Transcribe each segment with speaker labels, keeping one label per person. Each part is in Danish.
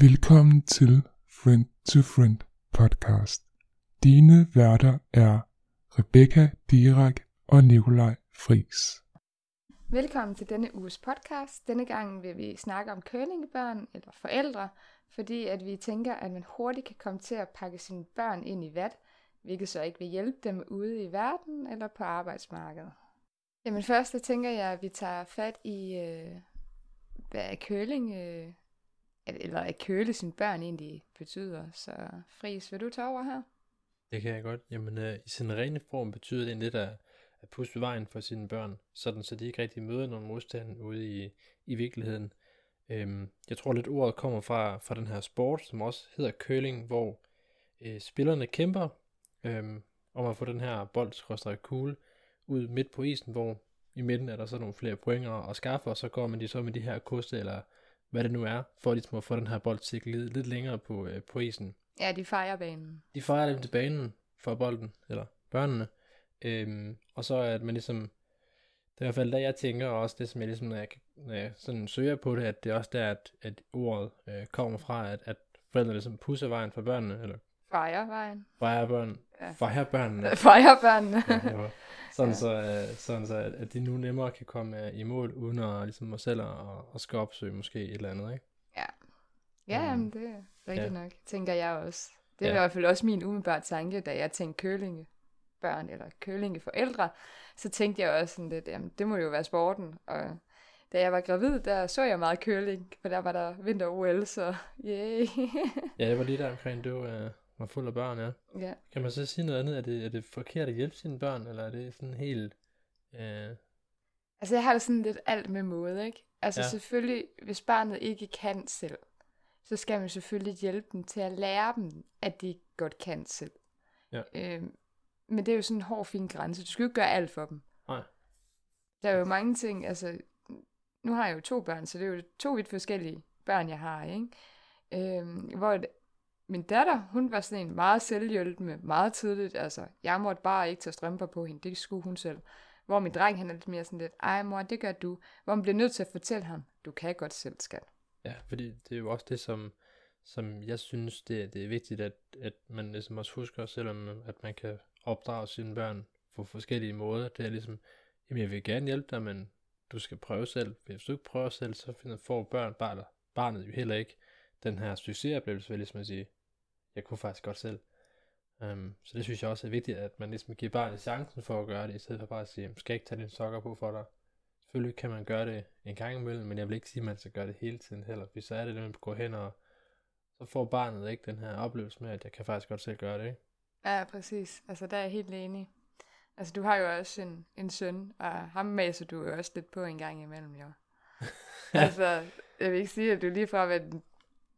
Speaker 1: Velkommen til Friend to Friend podcast. Dine værter er Rebecca Dirak og Nikolaj Fris.
Speaker 2: Velkommen til denne uges podcast. Denne gang vil vi snakke om curlingbørn eller forældre, fordi at vi tænker, at man hurtigt kan komme til at pakke sine børn ind i vat, hvilket så ikke vil hjælpe dem ude i verden eller på arbejdsmarkedet. Jamen først, så tænker jeg, at vi tager fat i, øh, hvad er curling, øh, eller at køle sine børn egentlig betyder. Så Fris, vil du tage over her?
Speaker 3: Det kan jeg godt. Jamen, øh, i sin rene form betyder det lidt at, at pusse vejen for sine børn, sådan så de ikke rigtig møder nogen modstand ude i, i virkeligheden. Øhm, jeg tror lidt ordet kommer fra, fra den her sport, som også hedder curling, hvor øh, spillerne kæmper øhm, om at få den her bold kugle ud midt på isen, hvor i midten er der så nogle flere pointer at skaffe, og så går man de så med de her koste eller hvad det nu er, for ligesom at få den her bold til lidt, lidt længere på, øh, på isen.
Speaker 2: Ja, de fejrer banen.
Speaker 3: De fejrer dem til banen for bolden, eller børnene. Øhm, og så at man ligesom, det er i hvert fald der, jeg tænker også, det som jeg ligesom, når jeg, når jeg sådan søger på det, at det er også der, at, at ordet øh, kommer fra, at, at forældrene ligesom pusser vejen for børnene, eller
Speaker 2: fejrer vejen.
Speaker 3: Fejrer børn. Ja. Fejrer børnene.
Speaker 2: fejrer børnene.
Speaker 3: ja, sådan, ja. så, øh, sådan så, at de nu nemmere kan komme øh, i mål, uden at, ligesom at selv at, at skal opsøge måske et eller andet, ikke?
Speaker 2: Ja. Ja, um, det er rigtigt ja. nok, tænker jeg også. Det er ja. i hvert fald også min umiddelbare tanke, da jeg tænkte kølinge børn eller kølinge forældre, så tænkte jeg også sådan lidt, jamen det må jo være sporten, og da jeg var gravid, der så jeg meget køling, for der var der vinter-OL, så yay.
Speaker 3: ja, det var lige der omkring, du uh, var fuld af børn, ja.
Speaker 2: ja.
Speaker 3: Kan man så sige noget andet? Er det, er det forkert at hjælpe sine børn, eller er det sådan helt... Uh...
Speaker 2: Altså jeg har det sådan lidt alt med måde, ikke? Altså ja. selvfølgelig, hvis barnet ikke kan selv, så skal man selvfølgelig hjælpe dem til at lære dem, at de godt kan selv.
Speaker 3: Ja.
Speaker 2: Øhm, men det er jo sådan en hård, fin grænse. Du skal jo ikke gøre alt for dem.
Speaker 3: Nej.
Speaker 2: Der er jo mange ting, altså, nu har jeg jo to børn, så det er jo to vidt forskellige børn, jeg har, ikke? Øhm, hvor min datter, hun var sådan en meget selvhjælpende, meget tidligt, altså, jeg måtte bare ikke tage strømper på hende, det skulle hun selv. Hvor min dreng, han er lidt mere sådan lidt, ej mor, det gør du. Hvor man bliver nødt til at fortælle ham, du kan godt selv, skat.
Speaker 3: Ja, fordi det er jo også det, som, som jeg synes, det, det er vigtigt, at, at man ligesom også husker, selvom at man kan opdrage sine børn på forskellige måder. Det er ligesom, jamen jeg vil gerne hjælpe dig, men du skal prøve selv. Hvis du ikke prøver selv, så finder, får børn, barnet, barnet jo heller ikke den her succesoplevelse, vil jeg ligesom at sige, jeg kunne faktisk godt selv. Um, så det synes jeg også er vigtigt, at man ligesom giver barnet chancen for at gøre det, i stedet for bare at sige, skal ikke tage dine sokker på for dig. Selvfølgelig kan man gøre det en gang imellem, men jeg vil ikke sige, at man skal gøre det hele tiden heller. Hvis så er det, at man går hen og så får barnet ikke den her oplevelse med, at jeg kan faktisk godt selv gøre det, ikke?
Speaker 2: Ja, præcis. Altså, der er jeg helt enig. Altså, du har jo også en, en søn, og ham maser du jo også lidt på en gang imellem, jo. altså, jeg vil ikke sige, at du lige fra hvad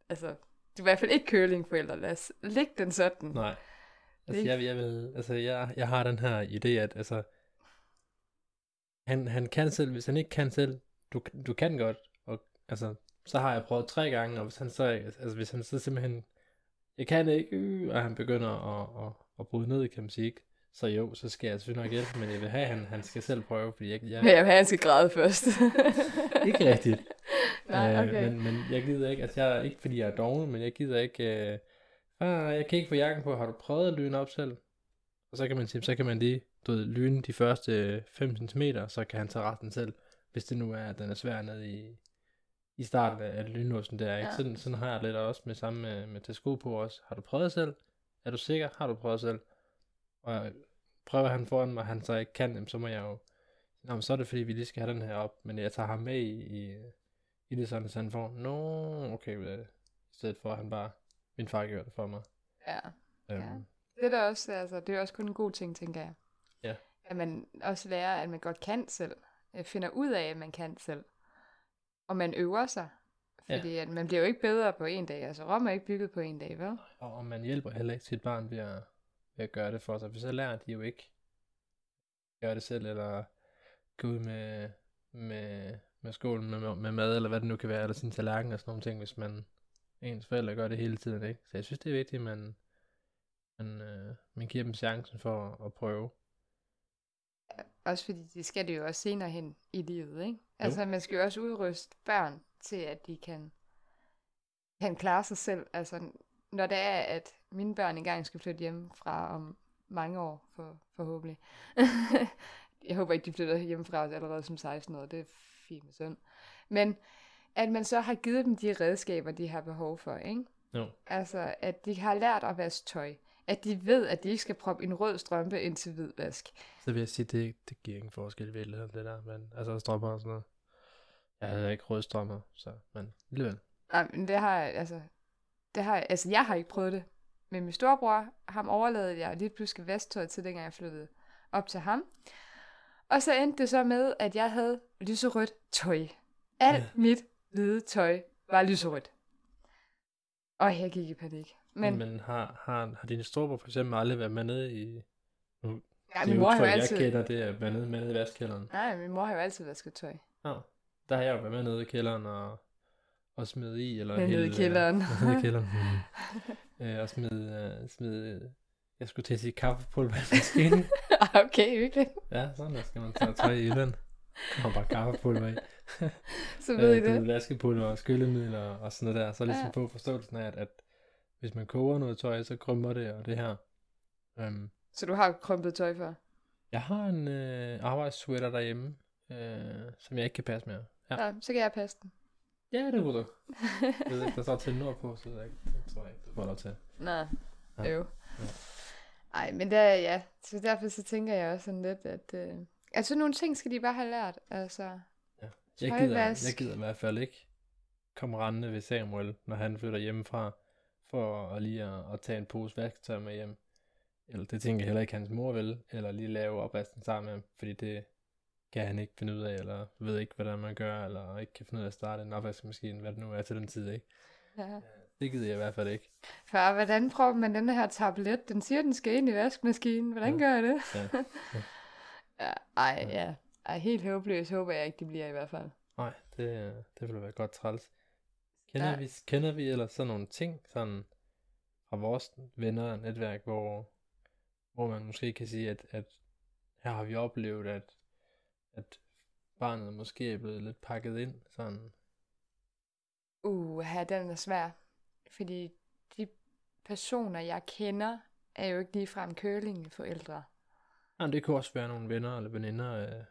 Speaker 2: altså, du er i hvert fald ikke curlingforældre. Lad os lægge den sådan.
Speaker 3: Nej. Altså, jeg, jeg, vil, altså jeg, jeg har den her idé, at altså, han, han kan selv, hvis han ikke kan selv, du, du kan godt, og altså, så har jeg prøvet tre gange, og hvis han så, altså hvis han så simpelthen, jeg kan ikke, øh, og han begynder at, at, at bryde ned, kan man sige, ikke? Så jo, så skal jeg selvfølgelig nok hjælpe, men jeg vil have, at han, han skal selv prøve, fordi jeg... jeg...
Speaker 2: Ja, jeg vil have, at han skal græde først.
Speaker 3: ikke rigtigt. Nej, øh, okay. men, men jeg gider ikke, altså jeg, ikke fordi jeg er doven, men jeg gider ikke, øh, ah, jeg kan ikke få jakken på, har du prøvet at lyne op selv? Og så kan man sige, så kan man lige, du ved, lyne de første 5 cm, så kan han tage retten selv, hvis det nu er, at den er svær nede i, i starten af lynlåsen der, ikke? Ja. Sådan, sådan har jeg lidt også med samme med, med til sko på også. Har du prøvet selv? Er du sikker? Har du prøvet selv? Og prøver han foran mig, han så ikke kan, så må jeg jo, Nå, så er det fordi, vi lige skal have den her op, men jeg tager ham med i, i, i det sådan, at han får, nå, okay, i stedet for at han bare, min far gør det for mig.
Speaker 2: Ja, øhm. ja. Det er da også, altså, det er også kun en god ting, tænker jeg.
Speaker 3: Ja.
Speaker 2: At man også lærer, at man godt kan selv. Finder ud af, at man kan selv. Og man øver sig. Fordi ja. at man bliver jo ikke bedre på en dag. Altså Rom er ikke bygget på en dag, vel?
Speaker 3: Og man hjælper heller ikke sit barn ved at, ved at gøre det for sig. For så lærer de jo ikke at gøre det selv, eller gå ud med, med, med skålen med, med mad, eller hvad det nu kan være, eller sin tallerken og sådan nogle ting, hvis man ens forældre gør det hele tiden, ikke? Så jeg synes, det er vigtigt, at man, man, øh, man giver dem chancen for at, at prøve.
Speaker 2: Også fordi det skal det jo også senere hen i livet, ikke? Altså, jo. man skal jo også udryste børn til, at de kan han klarer sig selv. Altså, når det er, at mine børn engang skal flytte hjem fra om mange år, for, forhåbentlig. jeg håber ikke, de flytter hjem fra os allerede som 16 år. Det fint med sådan. Men at man så har givet dem de redskaber, de har behov for, ikke?
Speaker 3: Jo.
Speaker 2: Altså, at de har lært at vaske tøj. At de ved, at de ikke skal proppe en rød strømpe ind til hvid vask.
Speaker 3: Så vil jeg sige, det, det giver ingen forskel i virkeligheden, det der. Men, altså strømper og sådan noget. Jeg havde ikke røde strømper, så, men alligevel.
Speaker 2: Nej, men det har jeg, altså, det har jeg, altså jeg har ikke prøvet det. Men min storebror, ham overlavede jeg lige pludselig vasktøj til, dengang jeg flyttede op til ham. Og så endte det så med, at jeg havde lyserødt tøj. Alt ja. mit hvide tøj var lyserødt. Og jeg gik i panik.
Speaker 3: Men, men har, har, har dine storebror for eksempel aldrig været med nede i... Nu,
Speaker 2: ja, min mor har jo
Speaker 3: altid... Jeg kender det at være nede, med nede i vaskekælderen.
Speaker 2: Nej, min mor har jo altid vasket tøj.
Speaker 3: Ja, der har jeg jo været med nede i kælderen og, og smidt i. Eller
Speaker 2: med nede i kælderen.
Speaker 3: Uh, nede i kælderen. øh, og smid, uh, smid, uh, jeg skulle til at sige kaffepulver i maskinen.
Speaker 2: okay, hyggeligt.
Speaker 3: Ja, sådan der skal man tage tøj i den. kommer bare kaffepulver i.
Speaker 2: så ved I det.
Speaker 3: det. Vaskepulver og skyllemiddel og sådan noget der. Så ligesom ja. på forståelsen af, at, at hvis man koger noget tøj, så krymper det og det her. Um,
Speaker 2: så du har krympet tøj før?
Speaker 3: Jeg har en øh, arbejdssweater derhjemme, øh, som jeg ikke kan passe mere.
Speaker 2: Ja. ja, så kan jeg passe den.
Speaker 3: Ja, det kunne du. jeg ikke, der står til nord på, så det, det tror jeg ikke, du får lov til.
Speaker 2: Nej, ja. jo. Ja. Ej, men det er, ja, så derfor så tænker jeg også sådan lidt, at øh, altså nogle ting skal de bare have lært, altså.
Speaker 3: Ja. Jeg gider, jeg gider i hvert fald ikke komme rendende ved Samuel, når han flytter hjemmefra, for at lige at, at tage en pose vasketøj med hjem. Eller det tænker jeg heller ikke hans mor vil, eller lige lave opvasken sammen med ham, fordi det kan han ikke finde ud af, eller ved ikke, hvordan man gør, eller ikke kan finde ud af at starte en opvaskemaskine, hvad det nu er til den tid, ikke? Ja. Det gider jeg i hvert fald ikke.
Speaker 2: For hvordan prøver man den her tablet? Den siger, den skal ind i vaskemaskinen. Hvordan ja. gør jeg det? Ja. ja. ej, ja. Ej, helt håbløs håber jeg ikke, det bliver i hvert fald.
Speaker 3: Nej, det, det vil være godt træls. Kender, ja. vi, kender vi eller sådan nogle ting, sådan fra vores venner og netværk, hvor, hvor man måske kan sige, at, at her har vi oplevet, at, at barnet måske er blevet lidt pakket ind, sådan.
Speaker 2: Uh, den er svær. Fordi de personer, jeg kender, er jo ikke ligefrem curlingforældre.
Speaker 3: Ja, det kan også være nogle venner eller veninder, øh,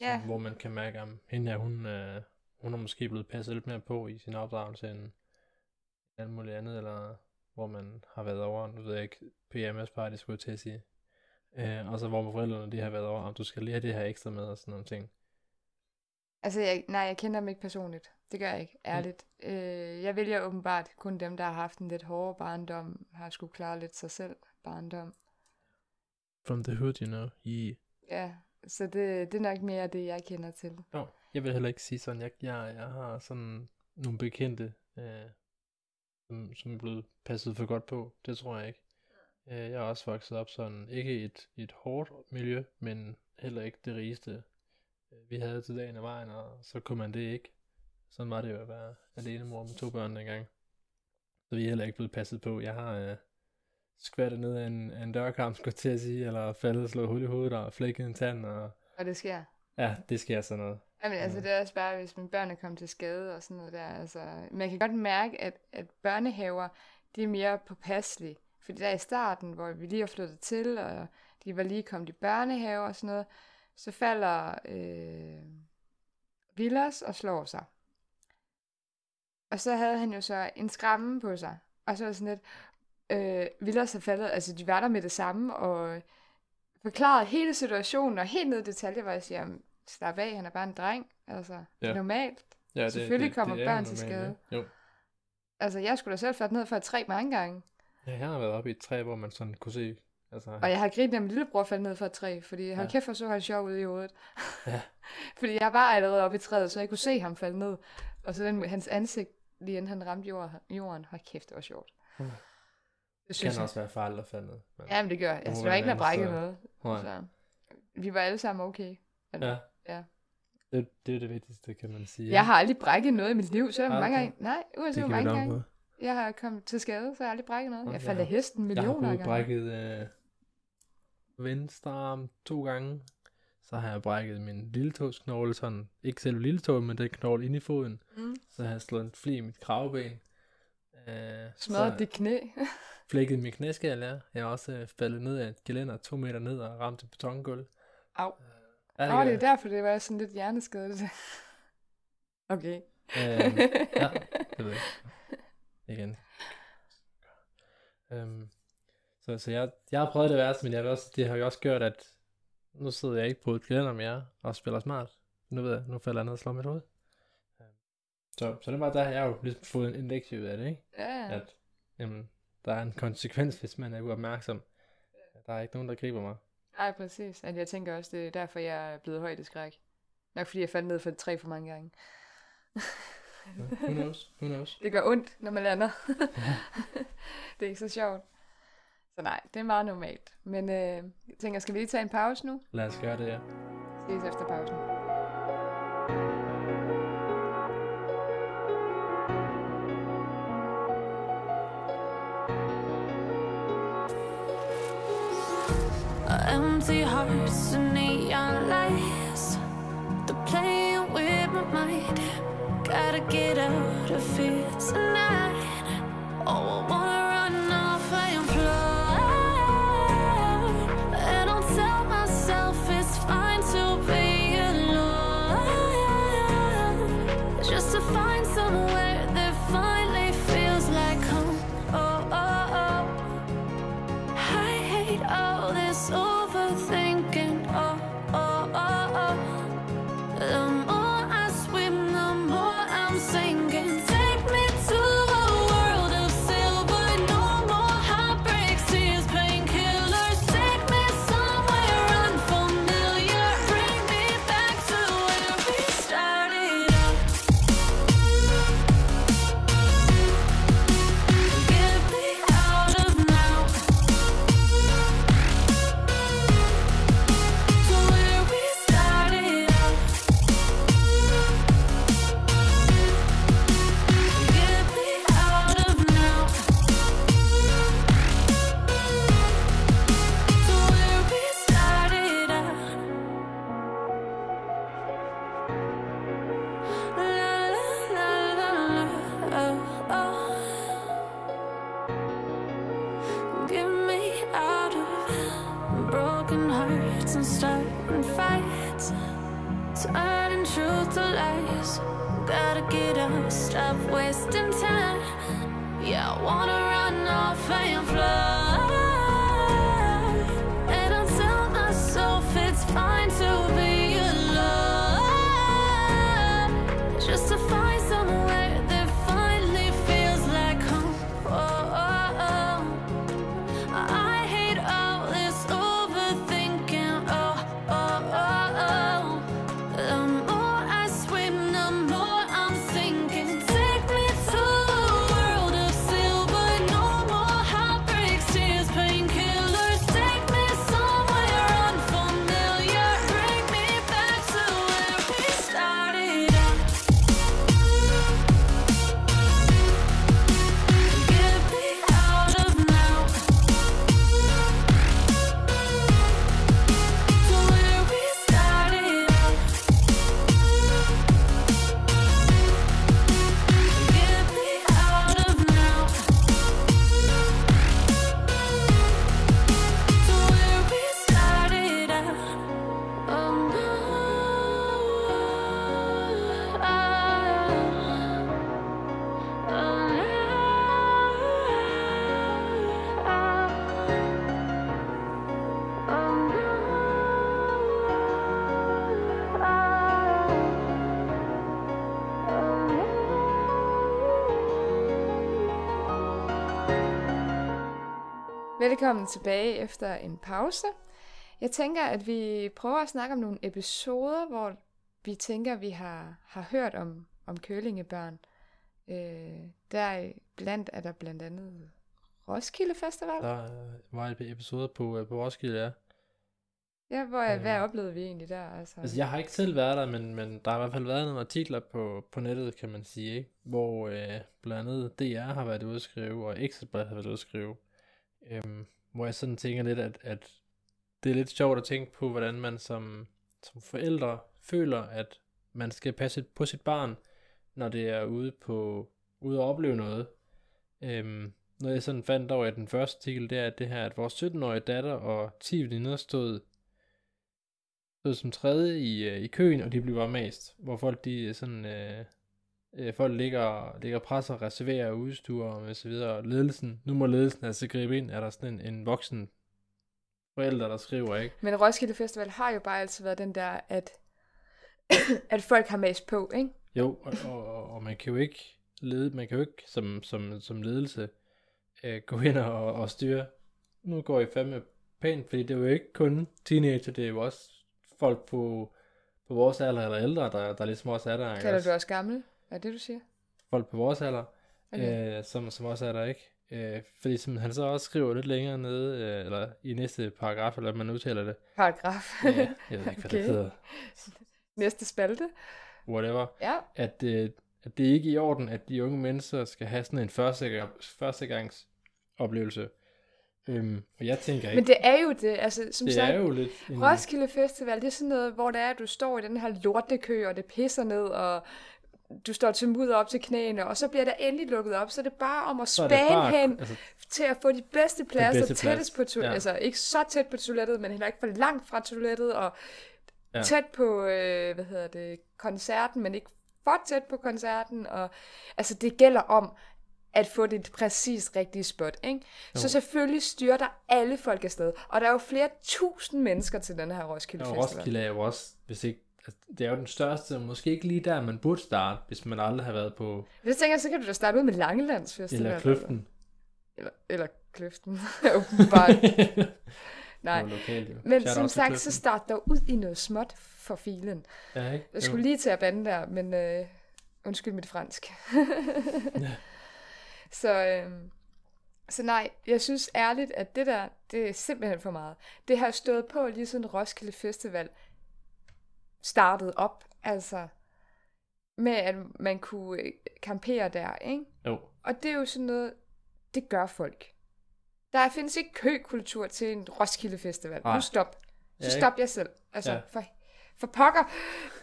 Speaker 3: ja. som, hvor man kan mærke, at hende her, hun, øh, hun er måske blevet passet lidt mere på i sin opdragelse end alt muligt andet, eller hvor man har været over, nu ved jeg ikke, PMS party skulle jeg til at sige. Øh, og så hvor forældrene de har været over, om du skal lige have det her ekstra med og sådan nogle ting.
Speaker 2: Altså, jeg, nej, jeg kender dem ikke personligt. Det gør jeg ikke, ærligt. Mm. Øh, jeg vælger åbenbart kun dem, der har haft en lidt hårdere barndom, har skulle klare lidt sig selv barndom.
Speaker 3: From the hood, you know. Yeah.
Speaker 2: Ja, så det, det er nok mere det, jeg kender til.
Speaker 3: Oh, jeg vil heller ikke sige sådan, jeg, jeg, jeg har sådan nogle bekendte, øh, som, som er blevet passet for godt på. Det tror jeg ikke. Øh, jeg er også vokset op sådan, ikke et, et hårdt miljø, men heller ikke det rigeste, vi havde til dagen af vejen, og så kunne man det ikke. Sådan var det jo at være alene mor med to børn dengang. Så vi er heller ikke blevet passet på. Jeg har øh, skvattet ned af en, en dørkamp, skulle til at sige, eller faldet og slået hul i hovedet og flækket en tand. Og,
Speaker 2: og det sker?
Speaker 3: Ja, det sker sådan noget.
Speaker 2: Jamen, altså, det er også bare, hvis mine børn er kommet til skade og sådan noget der. Altså, man kan godt mærke, at, at børnehaver, de er mere påpasselige. Fordi der i starten, hvor vi lige har flyttet til, og de var lige kommet i børnehave og sådan noget, så falder øh, Villas og slår sig. Og så havde han jo så en skramme på sig. Og så var sådan lidt, øh, Villas er faldet, altså de var der med det samme, og forklarede hele situationen, og helt ned i detaljer, hvor jeg siger, slap af, han er bare en dreng. Altså, ja. det er normalt. Ja, det, Selvfølgelig det, kommer det, det børn til skade. Ja. Jo. Altså, jeg skulle da selv falde ned for et træ mange gange.
Speaker 3: Ja, jeg har været oppe i et træ, hvor man sådan kunne se... Altså...
Speaker 2: Og jeg har grinet, at min lillebror faldt ned for et træ, fordi jeg ja. kæft, for så han sjov ud i hovedet. Ja. fordi jeg var allerede oppe i træet, så jeg kunne se ham falde ned. Og så den, hans ansigt, lige inden han ramte jorden, jorden hold kæft, det var sjovt.
Speaker 3: Det synes kan jeg. også være farligt at falde ned.
Speaker 2: Men... Ja, men det gør Altså, det var ikke noget brækket noget. Så, vi var alle sammen okay.
Speaker 3: Altså, ja. ja. Det, det er det vigtigste, kan man sige.
Speaker 2: Jeg har aldrig brækket noget i mit liv, så okay. mange gange. Nej, uanset hvor mange gange. Jeg har kommet til skade, så jeg har aldrig brækket noget. Jeg faldt af hesten millioner gange.
Speaker 3: Jeg har brækket øh, venstre arm to gange. Så har jeg brækket min lille tåsknogle, sådan, ikke selv lille tog, men den knogle ind i foden. Mm. Så har jeg slået en fli i mit kravben. Øh,
Speaker 2: Smadret dit knæ.
Speaker 3: flækket min knæskal, ja. Jeg har også øh, faldet ned af et gelænder to meter ned og ramt et betongulv.
Speaker 2: Au. Åh, oh, det er derfor, det var sådan lidt hjerneskadet. okay.
Speaker 3: Øhm, ja, det ved jeg. Igen. Øhm, så, så jeg, jeg har prøvet det værste, men jeg også, det har jo også gjort, at nu sidder jeg ikke på et gelænder mere og spiller smart. Nu ved jeg, nu falder jeg ned og slår mit hoved. Så, så det var der, jeg har jo ligesom fået en, en lektie ud af det, ikke?
Speaker 2: Ja.
Speaker 3: At jamen, der er en konsekvens, hvis man er uopmærksom. Der er ikke nogen, der griber mig.
Speaker 2: Ej, præcis. Altså, jeg tænker også, det er derfor, jeg er blevet højt i skræk. Nok fordi jeg faldt ned for tre for mange gange.
Speaker 3: Ja, Who knows? Who knows?
Speaker 2: Det gør ondt, når man lander. det er ikke så sjovt. Så nej, det er meget normalt. Men øh, jeg tænker, skal vi lige tage en pause nu?
Speaker 3: Lad os gøre det, ja.
Speaker 2: Ses efter pausen.
Speaker 4: Empty hearts and neon lights. They're playing with my mind. Gotta get out of here tonight. Oh, I wanna I wanna run off and fly.
Speaker 2: Velkommen tilbage efter en pause. Jeg tænker, at vi prøver at snakke om nogle episoder, hvor vi tænker, at vi har, har hørt om, om kølingebørn. Øh, der blandt er der blandt andet Roskilde Festival.
Speaker 3: Der var et episode på, øh, på Roskilde, ja.
Speaker 2: Ja, hvor, øh, hvad oplevede vi egentlig der? Altså,
Speaker 3: Altså, jeg har ikke selv været der, men, men der har i hvert fald været nogle artikler på, på nettet, kan man sige, ikke? hvor øh, blandt andet DR har været ude at skrive, og Ekstrabladet har været ude at skrive, øhm, hvor jeg sådan tænker lidt, at, at det er lidt sjovt at tænke på, hvordan man som, som forældre føler, at man skal passe på sit barn, når det er ude på ude at opleve noget. Øhm, noget jeg sådan fandt over i den første artikel, det er at det her, at vores 17-årige datter og 10 veninder stod, stod som tredje i, øh, i køen, og de blev bare mast, hvor folk de øh, sådan, øh, øh, folk ligger, ligger presser reserverer udstuer og så videre, ledelsen, nu må ledelsen altså gribe ind, er der sådan en, en voksen forældre, der skriver, ikke?
Speaker 2: Men Roskilde Festival har jo bare altid været den der, at, at folk har mast på, ikke?
Speaker 3: Jo, og, og, og, man kan jo ikke lede, man kan jo ikke som, som, som ledelse øh, gå ind og, og styre, nu går I fandme pænt, fordi det er jo ikke kun teenager, det er jo også folk på, på vores alder eller ældre, der, der ligesom også er der.
Speaker 2: Kalder du også gammel? Er det, du siger?
Speaker 3: Folk på vores alder,
Speaker 2: Okay.
Speaker 3: øh, som, som også er der, ikke? Øh, fordi som han så også skriver lidt længere nede, øh, eller i næste paragraf, eller man udtaler det.
Speaker 2: Paragraf.
Speaker 3: Ja, jeg ved ikke, hvad
Speaker 2: Okay.
Speaker 3: det hedder.
Speaker 2: Næste spalte.
Speaker 3: Whatever.
Speaker 2: Ja.
Speaker 3: at, øh, at det ikke er i orden, at de unge mennesker skal have sådan en første, førstegangs oplevelse. Øhm, og jeg tænker ikke,
Speaker 2: Men det er jo det, altså som
Speaker 3: det
Speaker 2: sagt,
Speaker 3: er jo lidt en,
Speaker 2: Roskilde Festival, det er sådan noget, hvor det er, at du står i den her lortekø, og det pisser ned, og du står til mudder op til knæene, og så bliver der endelig lukket op, så er det bare om at
Speaker 3: så bare,
Speaker 2: hen
Speaker 3: altså,
Speaker 2: til at få de bedste pladser,
Speaker 3: bedste
Speaker 2: tættest
Speaker 3: plads,
Speaker 2: på toilettet,
Speaker 3: ja.
Speaker 2: altså ikke så tæt på toilettet, men heller ikke for langt fra toilettet, og
Speaker 3: Ja.
Speaker 2: ja. tæt på, øh, hvad hedder det, koncerten, men ikke for tæt på koncerten, og altså det gælder om at få det præcis rigtige spot, ikke? Så
Speaker 3: Jo.
Speaker 2: selvfølgelig styrter alle folk afsted, og der er jo flere tusind mennesker til den her Roskilde Festival.
Speaker 3: Roskilde er jo også, hvis ikke, altså, det er jo den største, måske ikke lige der, man burde starte, hvis man aldrig har været på,
Speaker 2: Det tænker jeg, så kan du da starte ud med Langelands Festival.
Speaker 3: eller kløften.
Speaker 2: Eller, eller Kløften, åbenbart. Nej.
Speaker 3: Lokalt, jo.
Speaker 2: Men
Speaker 3: Shout
Speaker 2: som sagt, så start dog ud i noget småt for filen.
Speaker 3: Ja, ikke?
Speaker 2: Jeg skulle lige til at bande der, men øh, undskyld mit fransk.
Speaker 3: Ja.
Speaker 2: Så, øh, så nej, jeg synes ærligt, at det der, det er simpelthen for meget. Det har stået på lige siden Roskilde Festival startede op, altså med at man kunne øh, campere der, ikke?
Speaker 3: Jo,
Speaker 2: Og det er jo sådan noget, det gør folk. Der findes ikke køkultur til en Roskilde Festival.
Speaker 3: Nej.
Speaker 2: Nu stop. Så
Speaker 3: Ja,
Speaker 2: stop jeg selv. Altså,
Speaker 3: Ja.
Speaker 2: for, for pokker.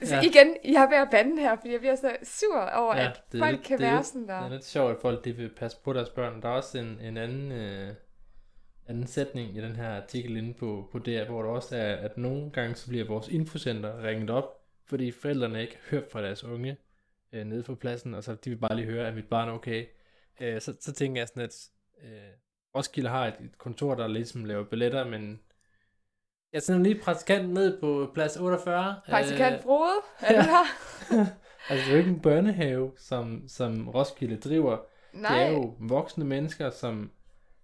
Speaker 2: Så
Speaker 3: Ja.
Speaker 2: igen, jeg er ved at bande her, fordi jeg bliver så sur over,
Speaker 3: Ja,
Speaker 2: at folk
Speaker 3: lidt-
Speaker 2: kan være
Speaker 3: lidt-
Speaker 2: sådan
Speaker 3: det er
Speaker 2: der.
Speaker 3: lidt sjovt, at folk de vil passe på deres børn. Der er også en, en anden, øh, anden sætning i den her artikel inde på, på DR, hvor der også er, at nogle gange så bliver vores infocenter ringet op, fordi forældrene ikke har hørt fra deres unge øh, nede på pladsen, og så de vil bare lige høre, at mit barn er okay. Øh, så, så tænker jeg sådan, at øh, Roskilde har et, et kontor, der ligesom laver billetter, men jeg sender lige praktikant ned på plads 48.
Speaker 2: Praktikant Frode, er
Speaker 3: ja.
Speaker 2: du her?
Speaker 3: Altså, det er jo ikke en børnehave, som, som Roskilde driver.
Speaker 2: Nej,
Speaker 3: Det er jo voksne mennesker, som,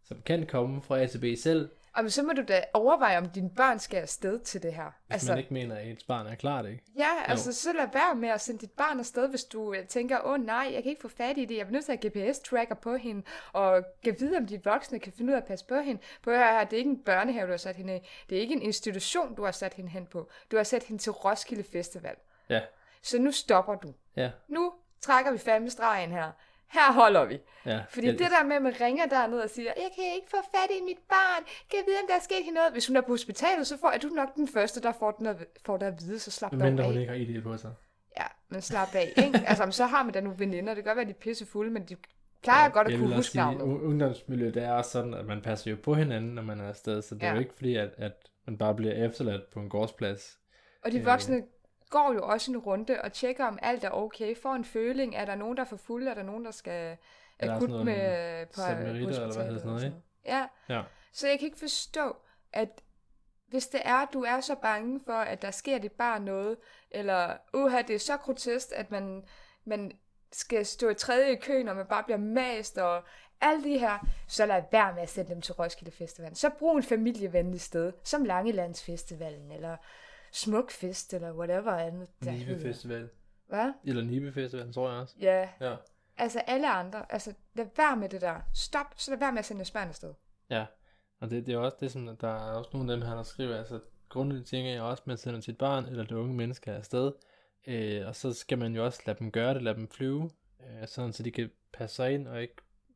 Speaker 3: som kan komme fra A til B selv,
Speaker 2: og så må du da overveje, om dine børn skal afsted til det her.
Speaker 3: hvis
Speaker 2: Altså,
Speaker 3: man ikke mener, at ens barn er klar, ikke?
Speaker 2: Ja, altså så lad være med at sende dit barn afsted, hvis du øh, tænker, åh oh, nej, jeg kan ikke få fat i det, jeg er nødt til at have GPS-tracker på hende, og kan vide, om de voksne kan finde ud af at passe på hende. På her, her, det er ikke en børnehave, du har sat hende i. Det er ikke en institution, du har sat hende hen på. Du har sat hende til Roskilde Festival.
Speaker 3: Ja,
Speaker 2: Så nu stopper du.
Speaker 3: ja,
Speaker 2: Nu trækker vi fandme stregen her. Her holder vi.
Speaker 3: ja.
Speaker 2: Fordi
Speaker 3: jeg,
Speaker 2: det der med, at man ringer derned og siger, jeg kan ikke få fat i mit barn, kan jeg vide, om der er sket hende noget? Hvis hun er på hospitalet, så får, er du nok den første, der får, den at, får det at vide, så slap
Speaker 3: Mindre
Speaker 2: af.
Speaker 3: hun ikke har ID på sig.
Speaker 2: Ja, men slap af, ikke? altså, men så har man da nogle veninder. Det kan godt være, de er pisse fulde, men de plejer ja, godt at
Speaker 3: jeg
Speaker 2: kunne huske navnet.
Speaker 3: ungdomsmiljøet, det er også sådan, at man passer jo på hinanden, når man er afsted, så det er
Speaker 2: Ja.
Speaker 3: jo ikke fordi, at, at man bare bliver efterladt på en gårdsplads.
Speaker 2: Og de
Speaker 3: øh,
Speaker 2: voksne går jo også en runde og tjekker, om alt er okay. Får en føling. Er der nogen, der er for fulde? Er der nogen, der skal
Speaker 3: der
Speaker 2: akut
Speaker 3: noget
Speaker 2: med på
Speaker 3: Samariter, eller hvad hedder
Speaker 2: hospitalet
Speaker 3: noget,
Speaker 2: og
Speaker 3: ikke?
Speaker 2: Ja,
Speaker 3: Ja,
Speaker 2: så jeg kan ikke forstå, at hvis det er, du er så bange for, at der sker dit barn noget, eller uha, det er så grotesk, at man, man skal stå i tredje i køen, og man bare bliver mast, og alle de her, så lad være med at sende dem til Roskilde Festival. Så brug en familievenlig sted, som Langelandsfestivalen, eller Smukfest, eller whatever andet. der
Speaker 3: Nibe. Festival.
Speaker 2: Hvad?
Speaker 3: Eller Nibe Festival, tror jeg også.
Speaker 2: Ja,
Speaker 3: Ja.
Speaker 2: altså alle andre. Altså, lad være med det der. Stop, så lad være med at sende børn afsted.
Speaker 3: Ja, og det, det er også det, som der er også nogle af dem her, der skriver, altså grundlæggende ting er også, at man sender sit barn eller det unge menneske afsted, øh, og så skal man jo også lade dem gøre det, lade dem flyve, øh, sådan så de kan passe sig ind, og ikke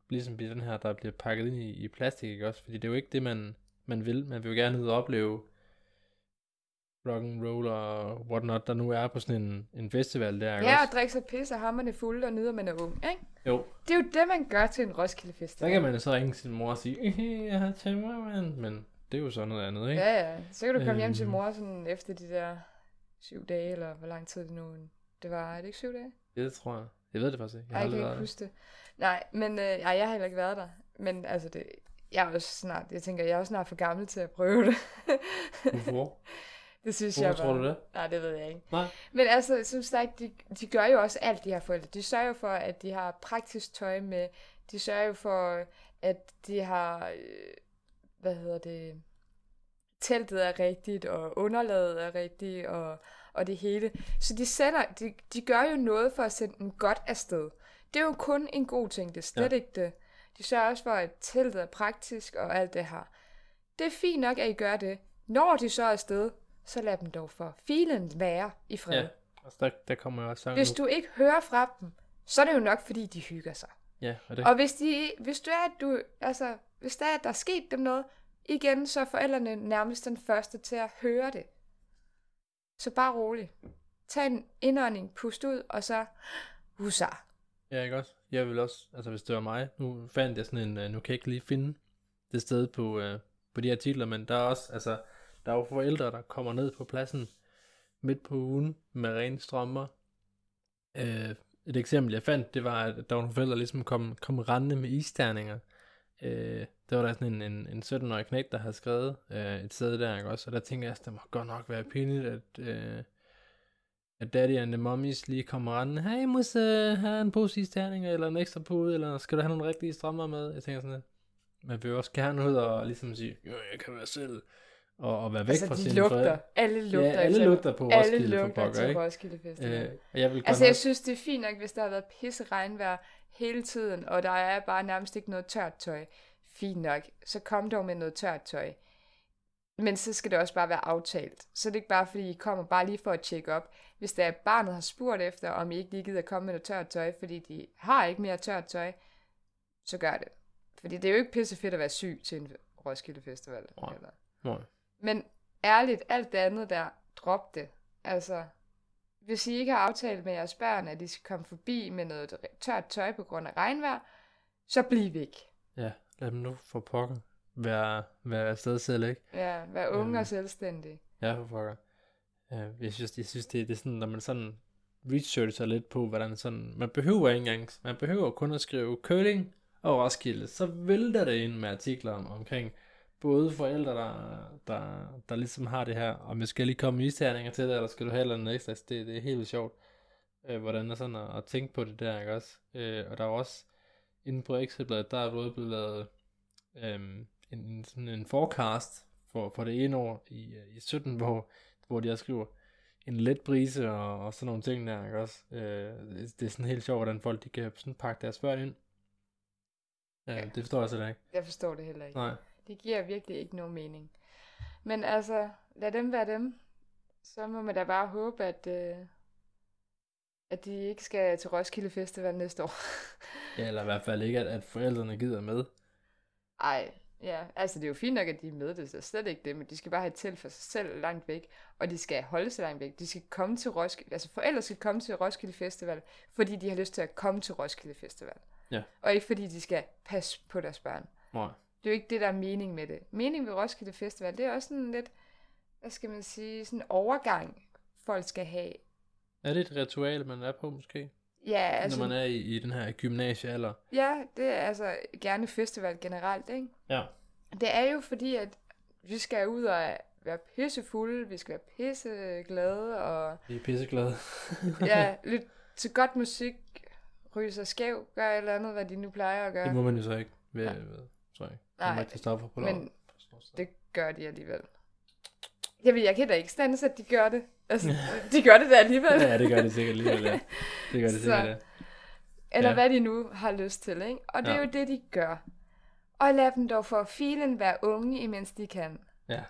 Speaker 3: ligesom blive den her, der bliver pakket ind i, i plastik, ikke også? Fordi det er jo ikke det, man, man vil. Man vil jo gerne ud og opleve rock and roll og whatnot, der nu er på sådan en, en festival der,
Speaker 2: Ja, og drikke sig pisse og hammerne fulde og nyder, man er ung, ikke?
Speaker 3: Jo,
Speaker 2: Det er jo det, man gør til en Roskilde Festival.
Speaker 3: kan man jo så ringe sin mor og sige, "Ehe, jeg har tømmermand, men det er jo så noget andet, ikke?
Speaker 2: Ja, ja. Så kan du komme hjem til
Speaker 3: Øhm.
Speaker 2: mor sådan efter de der syv dage, eller hvor lang tid det nu det var. Er det ikke syv dage?
Speaker 3: Det tror jeg. Jeg ved det faktisk ikke.
Speaker 2: Jeg,
Speaker 3: har
Speaker 2: jeg kan ikke huske det. Nej, men øh, ej, jeg har heller ikke været der. Men altså, det, jeg er også snart, jeg tænker, jeg er også snart for gammel til at prøve det.
Speaker 3: der. Hvorfor?
Speaker 2: det synes
Speaker 3: Hvorfor
Speaker 2: jeg
Speaker 3: tror du det?
Speaker 2: Nej, det ved jeg ikke.
Speaker 3: Nej.
Speaker 2: Men altså, som sagt, de, de gør jo også alt, de her forældre. De sørger jo for, at de har praktisk tøj med. De sørger jo for, at de har, øh, hvad hedder det, teltet er rigtigt, og underlaget er rigtigt, og, og det hele. Så de, sender, de, de gør jo noget for at sende dem godt afsted. Det er jo kun en god ting, det er slet
Speaker 3: ja.
Speaker 2: ikke det. De sørger også for, at teltet er praktisk, og alt det her. Det er fint nok, at I gør det. Når de så er afsted, så lad dem dog for filen være i fred.
Speaker 3: Ja, altså der, der kommer jo også sang
Speaker 2: Hvis du ikke hører fra dem, så er det jo nok, fordi de hygger sig.
Speaker 3: Ja, og det,
Speaker 2: Og hvis, de, hvis du er, at du, altså, hvis der er, at der er sket dem noget, igen, så er forældrene nærmest den første til at høre det. Så bare rolig. Tag en indånding, pust ud, og så husar.
Speaker 3: Ja, ikke også? Jeg vil også, altså hvis det var mig, nu fandt jeg sådan en, øh, nu kan jeg ikke lige finde det sted på, øh, på de artikler, men der er også, altså, der er jo forældre, der kommer ned på pladsen midt på ugen med rene strømmer. Øh, et eksempel, jeg fandt, det var, at der var nogle forældre, der ligesom kom, kom rendende med isterninger. Øh, der var der sådan en, en, en 17-årig knægt, der havde skrevet øh, et sted der, ikke også? Og der tænker jeg, at det må godt nok være pinligt, at, øh, at daddy and the mummies lige kommer rendende. Hey, mus uh, have en pose isterninger, eller en ekstra pude, eller skal du have nogle rigtige strømmer med? Jeg tænker sådan lidt. Man vil også gerne ud og ligesom sige, jo, jeg kan være selv. Og, og være væk
Speaker 2: Altså,
Speaker 3: fra
Speaker 2: de
Speaker 3: sine
Speaker 2: lugter.
Speaker 3: forældre.
Speaker 2: Alle lugter.
Speaker 3: Ja, alle lugter på
Speaker 2: Alle
Speaker 3: Roskilde for
Speaker 2: lugter
Speaker 3: pokker,
Speaker 2: til
Speaker 3: ikke?
Speaker 2: Roskilde Festival.
Speaker 3: Øh, jeg vil
Speaker 2: Altså, jeg synes, det er fint nok, hvis der har været pisse regnvejr hele tiden, og der er bare nærmest ikke noget tørt tøj. Fint nok. Så kom dog med noget tørt tøj. Men så skal det også bare være aftalt. Så det er ikke bare, fordi I kommer bare lige for at tjekke op. Hvis der er barnet har spurgt efter, om I ikke lige gider komme med noget tørt tøj, fordi de har ikke mere tørt tøj, så gør det. Fordi det er jo ikke pisse fedt at være syg til en Roskilde Festival.
Speaker 3: Nej.
Speaker 2: Eller.
Speaker 3: Nej.
Speaker 2: Men ærligt, alt det andet der, drop det. Altså, hvis I ikke har aftalt med jeres børn, at de skal komme forbi med noget tørt tøj på grund af regnvejr, så bliv væk.
Speaker 3: Ja, lad dem nu for pokker være, være afsted selv, ikke?
Speaker 2: Ja, vær unge
Speaker 3: Øhm.
Speaker 2: og selvstændig.
Speaker 3: Ja, for pokker. Ja, jeg synes, jeg synes det, det er sådan, når man sådan researcher lidt på, hvordan sådan, man behøver ikke engang, man behøver kun at skrive curling og Roskilde, så vælter det ind med artikler om, omkring både forældre, der, der, der ligesom har det her, og man skal lige komme isterninger til det, eller skal du have noget ekstra, Altså, det, det er helt vildt sjovt, øh, hvordan er sådan at, at, tænke på det der, ikke også? Øh, og der er også, inde på Ekstrabladet, der er både blevet lavet øhm, en, en, sådan en forecast for, for det ene år i, øh, i 17, hvor, hvor de også skriver en let brise og, og sådan nogle ting der, ikke også? Øh, det, det er sådan helt sjovt, hvordan folk de kan sådan pakke deres børn ind. Øh,
Speaker 2: Ja.
Speaker 3: Det forstår jeg slet ikke.
Speaker 2: Jeg forstår det heller ikke.
Speaker 3: Nej.
Speaker 2: Det giver virkelig ikke nogen mening. Men altså, lad dem være dem. Så må man da bare håbe, at, øh, at de ikke skal til Roskilde Festival næste år.
Speaker 3: Ja, eller i hvert fald ikke, at, at forældrene gider med.
Speaker 2: Ej, ja. Altså, det er jo fint nok, at de er med. Det er slet ikke det, men de skal bare have telt for sig selv langt væk. Og de skal holde sig langt væk. De skal komme til Roskilde. Altså, forældre skal komme til Roskilde Festival, fordi de har lyst til at komme til Roskilde Festival.
Speaker 3: Ja.
Speaker 2: Og ikke fordi de skal passe på deres børn.
Speaker 3: Nej.
Speaker 2: Det er jo ikke det, der er mening med det. Meningen ved Roskilde Festival, det er også sådan lidt, hvad skal man sige, sådan en overgang, folk skal have.
Speaker 3: Er det et ritual, man er på måske?
Speaker 2: Ja,
Speaker 3: Altså, Når man er i, i den her gymnasiealder.
Speaker 2: ja, det er altså gerne festival generelt, ikke?
Speaker 3: Ja.
Speaker 2: Det er jo fordi, at vi skal ud og være pissefulde, vi skal være pisseglade, og
Speaker 3: Vi er pisseglade.
Speaker 2: ja, lytte til godt musik, ryge sig skæv, gøre et eller andet, hvad de nu plejer at gøre.
Speaker 3: det må man jo så ikke. Ved,
Speaker 2: Nej.
Speaker 3: ved, tror jeg.
Speaker 2: Nej,
Speaker 3: Nej, til stoffer på
Speaker 2: men. Det gør de alligevel. Jeg ved, jeg kan da ikke stande, at de gør det. Altså, de gør det da alligevel.
Speaker 3: ja, det gør det sikkert alligevel, ja. Det gør det
Speaker 2: Så-
Speaker 3: sikkert, ja.
Speaker 2: Eller
Speaker 3: Ja.
Speaker 2: hvad de nu har lyst til, ikke? Og det er
Speaker 3: Ja.
Speaker 2: jo det, de gør. Og lad dem dog for filen være unge, imens de kan.
Speaker 3: Ja,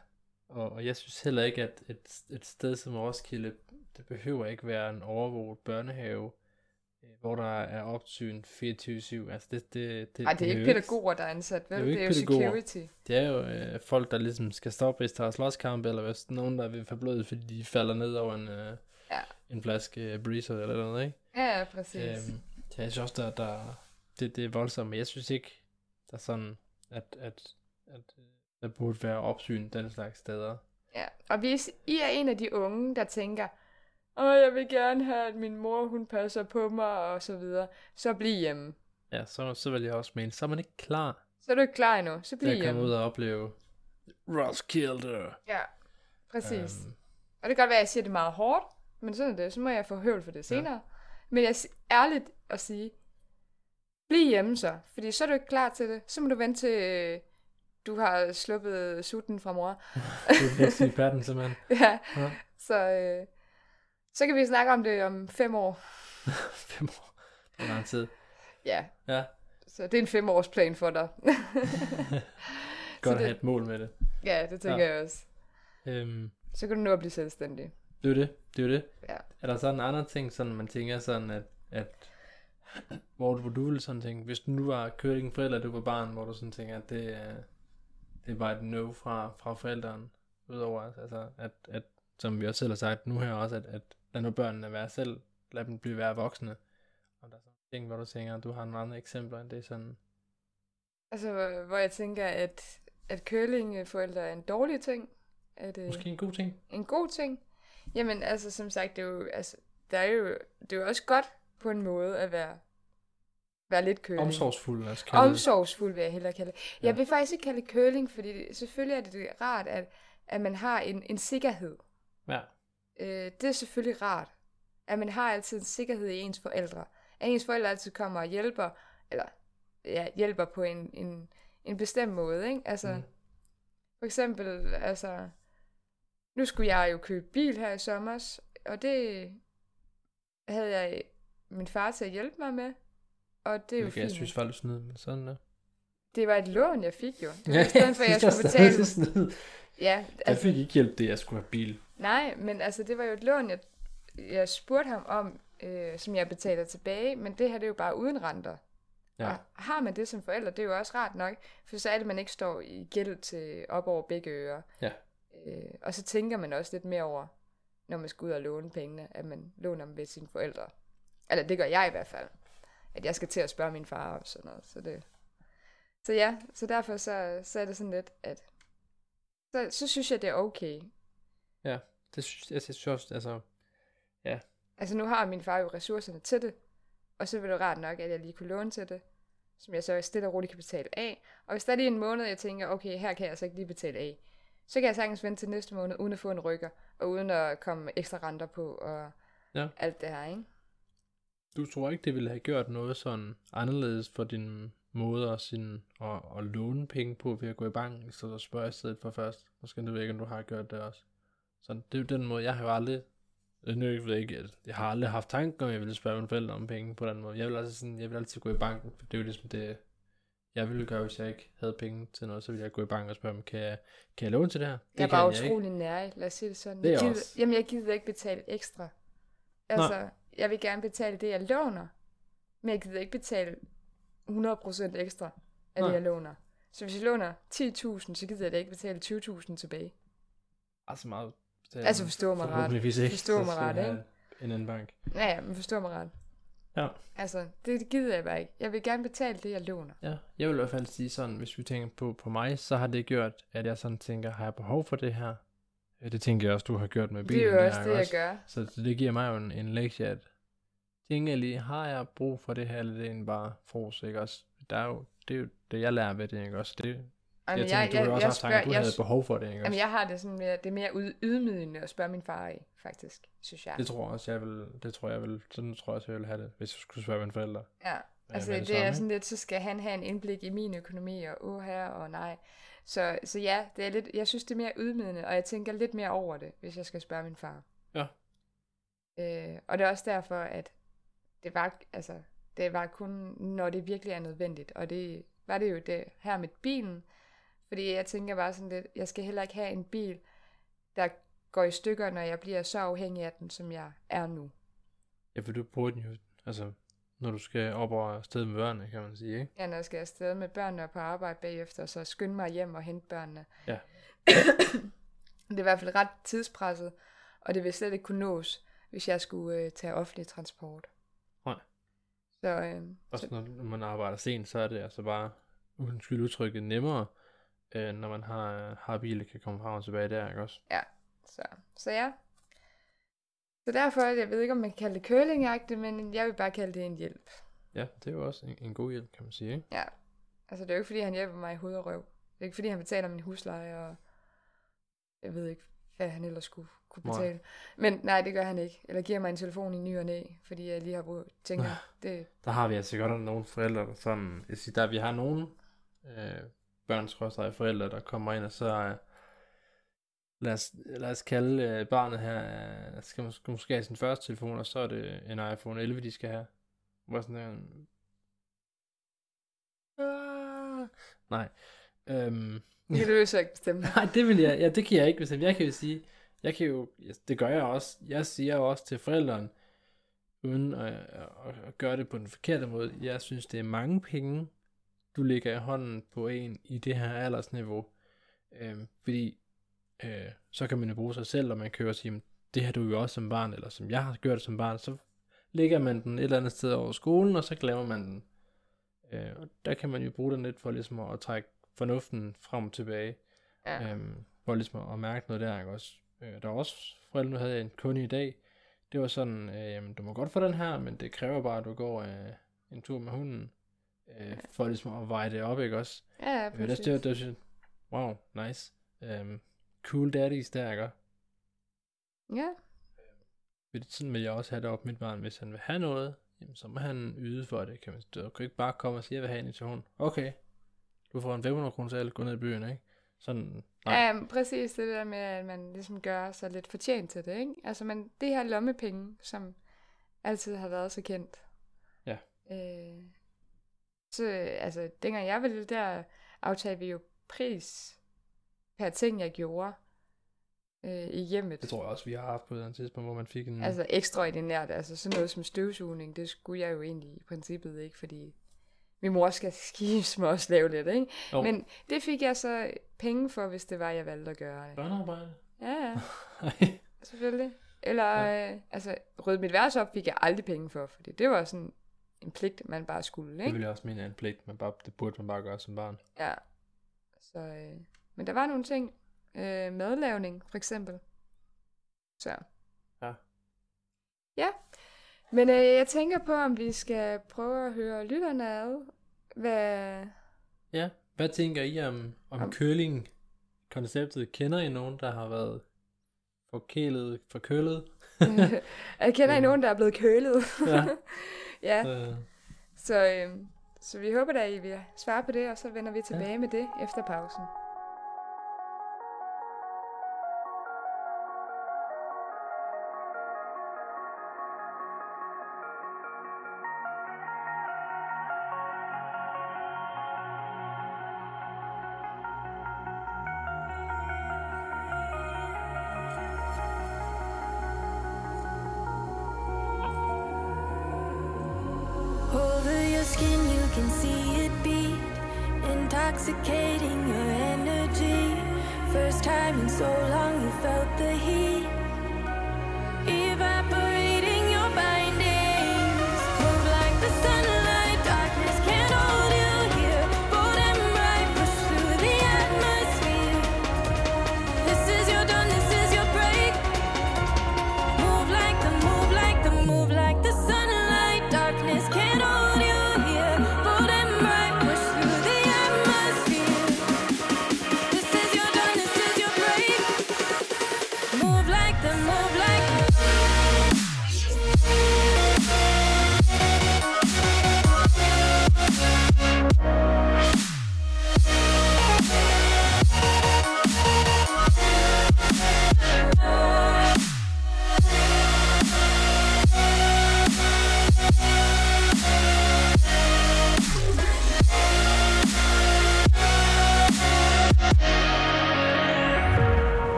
Speaker 3: og, og jeg synes heller ikke, at et, et sted som Roskilde, det behøver ikke være en overvåget børnehave. Øh, hvor der er opsyn 24-7. Altså det, det, det,
Speaker 2: Ej, det er
Speaker 3: jo
Speaker 2: ikke pædagoger, der er ansat, vel?
Speaker 3: det er jo
Speaker 2: Det er jo,
Speaker 3: pædagoger.
Speaker 2: security.
Speaker 3: Det er jo øh, folk, der ligesom skal stoppe, hvis der er slåskamp, eller hvis nogen, der vil få blodet, fordi de falder ned over en, øh,
Speaker 2: Ja.
Speaker 3: en flaske øh, breezer eller noget, ikke?
Speaker 2: Ja, ja, præcis.
Speaker 3: Øhm, så jeg synes også, der, der det, det er voldsomt, men jeg synes ikke, der er sådan, at, at, at øh, der burde være opsyn den slags steder.
Speaker 2: Ja, og hvis I er en af de unge, der tænker, åh, jeg vil gerne have, at min mor, hun passer på mig, og så videre, så bliv hjemme.
Speaker 3: Ja, så, så vil jeg også mene, så er man ikke klar
Speaker 2: Så er du ikke klar endnu, så bliv
Speaker 3: at komme
Speaker 2: hjemme.
Speaker 3: ud og opleve Roskilde.
Speaker 2: Ja, præcis.
Speaker 3: Øhm,
Speaker 2: Og det kan godt være, at jeg siger det meget hårdt, men sådan er det. Så må jeg få høvl for det senere. Men jeg er ærligt at sige, bliv hjemme så, fordi så er du ikke klar til det. Så må du vente til, øh, du har sluppet sutten fra mor.
Speaker 3: du patten, simpelthen.
Speaker 2: ja,
Speaker 3: Ja.
Speaker 2: så, øh, så kan vi snakke om det om fem år.
Speaker 3: Fem år. Det er lang tid.
Speaker 2: Ja,
Speaker 3: Ja,
Speaker 2: så det er en femårsplan for dig.
Speaker 3: godt at
Speaker 2: det-
Speaker 3: have et mål med det.
Speaker 2: ja, det tænker
Speaker 3: Ja.
Speaker 2: jeg også.
Speaker 3: Øhm,
Speaker 2: Så kan du nå at blive selvstændig.
Speaker 3: det er det. Det er det.
Speaker 2: Ja.
Speaker 3: Er der sådan andre ting, sådan man tænker sådan, at, at hvor, hvor du ville sådan tænke, hvis du nu var curling forælder, du var barn, hvor du sådan tænker, at det, er- det var et no fra, fra forældrene, udover altså, at, at, som vi også selv har sagt nu her også, at, at lad nu børnene være selv, lad dem blive være voksne. Og der er sådan ting, hvor du tænker, du har nogle andre eksempler, end det er sådan,
Speaker 2: Altså, hvor- jeg tænker, at, at curlingforældre er en dårlig ting. At,
Speaker 3: måske en god ting.
Speaker 2: en god ting. Jamen, altså, som sagt, det er jo, altså, der er jo, det er jo også godt på en måde at være, være lidt curling.
Speaker 3: Omsorgsfuld, lad os kalde.
Speaker 2: Omsorgsfuld vil jeg hellere kalde det.
Speaker 3: Ja.
Speaker 2: Jeg vil faktisk ikke kalde det curling, fordi selvfølgelig er det, det rart, at, at man har en, en sikkerhed.
Speaker 3: Ja,
Speaker 2: Øh, det er selvfølgelig rart, at man har altid en sikkerhed i ens forældre. At ens forældre altid kommer og hjælper, eller ja, hjælper på en, en, en bestemt måde. Ikke? Altså, mm. For eksempel, altså, nu skulle jeg jo købe bil her i sommer, og det havde jeg min far til at hjælpe mig med. Og det er jo
Speaker 3: jeg
Speaker 2: fint.
Speaker 3: synes faktisk snyd, men sådan der.
Speaker 2: Det var et lån, jeg fik jo. Det var i stedet for, at jeg skulle betale. Ja,
Speaker 3: Jeg
Speaker 2: altså,
Speaker 3: fik ikke hjælp det, jeg skulle have bil.
Speaker 2: Nej, men altså, det var jo et lån, jeg, jeg spurgte ham om, øh, som jeg betaler tilbage, men det her det er jo bare uden renter.
Speaker 3: Ja.
Speaker 2: Og har man det som forælder, det er jo også rart nok, for så er det, man ikke står i gæld til op over begge ører.
Speaker 3: Ja.
Speaker 2: Øh, og så tænker man også lidt mere over, når man skal ud og låne pengene, at man låner dem ved sine forældre. Eller det gør jeg i hvert fald. At jeg skal til at spørge min far og sådan noget. Så, det... så ja, så derfor så, så er det sådan lidt, at så, så synes jeg, det er okay.
Speaker 3: Det synes jeg, synes også, altså,
Speaker 2: Altså nu har min far jo ressourcerne til det, og så vil det rart nok, at jeg lige kunne låne til det, som jeg så stille og roligt kan betale af. Og hvis der er lige en måned, jeg tænker, okay, her kan jeg altså ikke lige betale af, så kan jeg sagtens vente til næste måned, uden at få en rykker, og uden at komme ekstra renter på, og
Speaker 3: Ja.
Speaker 2: alt det her, ikke?
Speaker 3: du tror ikke, det ville have gjort noget sådan anderledes for din måde at, sin, at, at låne penge på ved at gå i banken, så du spørger i stedet for først. Måske du ved ikke, om du har gjort det også. Så det er jo den måde, jeg har jo aldrig, nu ved jeg ikke, at jeg har aldrig haft tanken om, jeg ville spørge mine forældre om penge på den måde. Jeg vil, altså sådan, jeg vil altid gå i banken, for det er jo ligesom det, jeg ville gøre, hvis jeg ikke havde penge til noget, så ville jeg gå i banken og spørge dem, kan jeg, kan jeg låne til det her? Det
Speaker 2: Jeg er bare utrolig nær, lad os sige det sådan.
Speaker 3: Det
Speaker 2: jeg gider,
Speaker 3: også.
Speaker 2: Jamen, jeg gider ikke betale ekstra. Altså, jeg vil gerne betale det, jeg låner, men jeg gider ikke betale 100% ekstra af
Speaker 3: Nej.
Speaker 2: det, jeg låner. Så hvis jeg låner 10.000, så gider jeg da ikke betale 20.000 tilbage.
Speaker 3: Altså meget. Det,
Speaker 2: Altså, forstå mig ret.
Speaker 3: Ikke.
Speaker 2: Forstå mig ret, ikke?
Speaker 3: En anden bank.
Speaker 2: Ja, ja, men forstår mig ret.
Speaker 3: Ja.
Speaker 2: Altså, det gider jeg bare ikke. Jeg vil gerne betale det, jeg låner.
Speaker 3: Ja, jeg vil i hvert fald sige sådan, hvis vi tænker på, på mig, så har det gjort, at jeg sådan tænker, har jeg behov for det her? Det tænker jeg også, du har gjort med bilen.
Speaker 2: det er jo også det, jeg gør.
Speaker 3: Så det, giver mig jo en, en lektie, at tænker jeg lige, har jeg brug for det her, eller det er egentlig bare fros, ikke også? Der er jo, det er jo det, jeg lærer ved det, ikke også? Det,
Speaker 2: Jamen,
Speaker 3: jeg tænker, du har også haft tanken, du
Speaker 2: jeg,
Speaker 3: havde behov for det, ikke
Speaker 2: jamen, jeg har det sådan mere, det er mere ydmygende at spørge min far af, faktisk, synes jeg.
Speaker 3: Det tror jeg også, jeg vil, det tror jeg vil, sådan tror jeg også, jeg vil have det, hvis jeg skulle spørge mine forældre.
Speaker 2: Ja, altså
Speaker 3: med
Speaker 2: det,
Speaker 3: det
Speaker 2: er sådan lidt, så skal han have en indblik i min økonomi, og åh her, og nej. Så, så ja, det er lidt, jeg synes, det er mere ydmygende, og jeg tænker lidt mere over det, hvis jeg skal spørge min far.
Speaker 3: Ja.
Speaker 2: Øh, og det er også derfor, at det var, altså, det var kun, når det virkelig er nødvendigt, og det var det jo det her med bilen, fordi jeg tænker bare sådan lidt, jeg skal heller ikke have en bil, der går i stykker, når jeg bliver så afhængig af den, som jeg er nu.
Speaker 3: Ja, for du bruger den jo, altså, når du skal op og afsted med børnene, kan man sige, ikke?
Speaker 2: Ja, når jeg skal afsted med børnene og på arbejde bagefter, så skynde mig hjem og hente børnene.
Speaker 3: Ja.
Speaker 2: det er i hvert fald ret tidspresset, og det vil slet ikke kunne nås, hvis jeg skulle øh, tage offentlig transport.
Speaker 3: Nej.
Speaker 2: Så, øh,
Speaker 3: Også når når man arbejder sent, så er det altså bare, undskyld udtrykket, nemmere, øh, når man har, har bil, kan komme frem og tilbage der, ikke også?
Speaker 2: så, så ja. Så derfor, jeg ved ikke, om man kan kalde det curlingagtigt, men jeg vil bare kalde det en hjælp.
Speaker 3: Ja, det er jo også en, en god hjælp, kan man sige, ikke?
Speaker 2: Ja. Altså, det er jo ikke, fordi han hjælper mig i hoved og røv. Det er ikke, fordi han betaler min husleje, og jeg ved ikke, hvad han ellers skulle kunne
Speaker 3: Nej.
Speaker 2: betale. Men nej, det gør han ikke. Eller giver mig en telefon i ny og næ, fordi jeg lige har brug, tænker, det,
Speaker 3: Der har vi altså godt nogle forældre, der sådan, jeg siger, der vi har nogle øh, børns forældre, der kommer ind, og så øh, lad, os, lad os kalde øh, barnet her, øh, skal, mås- skal måske have sin første telefon, og så er det en iPhone 11, de skal have. Hvor sådan der, ah, nej. Øhm,
Speaker 2: det kan du jo så ikke bestemme.
Speaker 3: Nej, det vil jeg, ja, det kan jeg ikke bestemme. Jeg kan jo sige, jeg kan jo, det gør jeg også, jeg siger jo også til forældrene, uden at, at, at gøre det på den forkerte måde, jeg synes, det er mange penge, du lægger i hånden på en i det her aldersniveau, øhm, fordi øh, så kan man jo bruge sig selv, og man kan jo sige, "Jamen, det har du jo også som barn, eller som jeg har gjort som barn, så lægger man den et eller andet sted over skolen, og så glemmer man den. Øh, og der kan man jo bruge den lidt for ligesom at, at trække fornuften frem og tilbage.
Speaker 2: Ja.
Speaker 3: Øhm, for ligesom at, at mærke noget der, ikke også? Øh, der var også forældre, nu havde jeg en kunde i dag, det var sådan, øh, jamen, du må godt få den her, men det kræver bare, at du går øh, en tur med hunden, øh, for ligesom at veje det op, ikke også?
Speaker 2: Ja, ja,
Speaker 3: Øh, der,
Speaker 2: præcis.
Speaker 3: det, var- det, var- wow, nice. Øhm, cool daddies der, ikke?
Speaker 2: Ja,
Speaker 3: Fordi sådan vil jeg også have det op mit barn, hvis han vil have noget, jamen, så må han yde for det, kan man. Du kan ikke bare komme og sige, jeg vil have en i til hunden. Okay, du får en 500 kroner selv, gå ned i byen, ikke? Sådan, nej.
Speaker 2: ja men præcis det der med, at man ligesom gør sig lidt fortjent til det, ikke? Altså, man, det her lommepenge, som altid har været så kendt.
Speaker 3: Ja.
Speaker 2: Øh, så, altså, dengang jeg var lille, der aftalte vi jo pris per ting, jeg gjorde øh, i hjemmet.
Speaker 3: Det tror jeg også, vi har haft på et eller andet tidspunkt, hvor man fik en...
Speaker 2: Altså ekstraordinært, altså sådan noget som støvsugning, det skulle jeg jo egentlig i princippet ikke, fordi min mor skal skifte mig også lave lidt, ikke?
Speaker 3: Jo.
Speaker 2: Men det fik jeg så penge for, hvis det var, jeg valgte at gøre det.
Speaker 3: Børnearbejde?
Speaker 2: Ja, ja, selvfølgelig. Eller, ja. øh, altså, rydde mit værelse op fik jeg aldrig penge for, fordi det var sådan en pligt, man bare skulle,
Speaker 3: det
Speaker 2: ikke?
Speaker 3: vil jeg også mene er en pligt, men bare, det burde man bare gøre som barn.
Speaker 2: Ja. Så, øh, men der var nogle ting. Øh, madlavning, for eksempel. Så.
Speaker 3: Ja.
Speaker 2: Ja. Men øh, jeg tænker på, om vi skal prøve at høre lytterne ad. Hvad...
Speaker 3: Ja, hvad tænker I om, om
Speaker 2: Om-
Speaker 3: curling-konceptet? Kender I nogen, der har været forkælet, forkølet?
Speaker 2: jeg kender I nogen, der er blevet kølet.
Speaker 3: Ja.
Speaker 2: ja.
Speaker 3: Øh,
Speaker 2: Så, øh, så vi håber, at I vil svare på det, og så vender vi tilbage ja. med det efter pausen.
Speaker 4: Long, you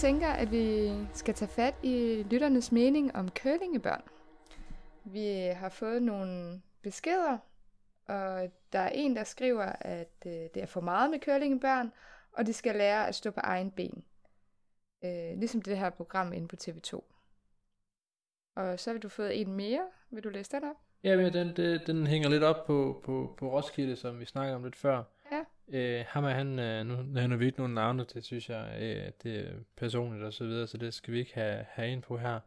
Speaker 2: tænker, at vi skal tage fat i lytternes mening om curlingebørn. Vi har fået nogle beskeder, og der er en, der skriver, at øh, det er for meget med curlingebørn, og de skal lære at stå på egen ben. Øh, ligesom det her program inde på TV2. Og så har du fået en mere. Vil du læse den op?
Speaker 3: Ja, men den, den, den hænger lidt op på, på, på Roskilde, som vi snakkede om lidt før. Øh, ham er han, øh, nu nævner vi ikke nogen navne, det synes jeg, øh, det er personligt og så videre, så det skal vi ikke have, have ind på her.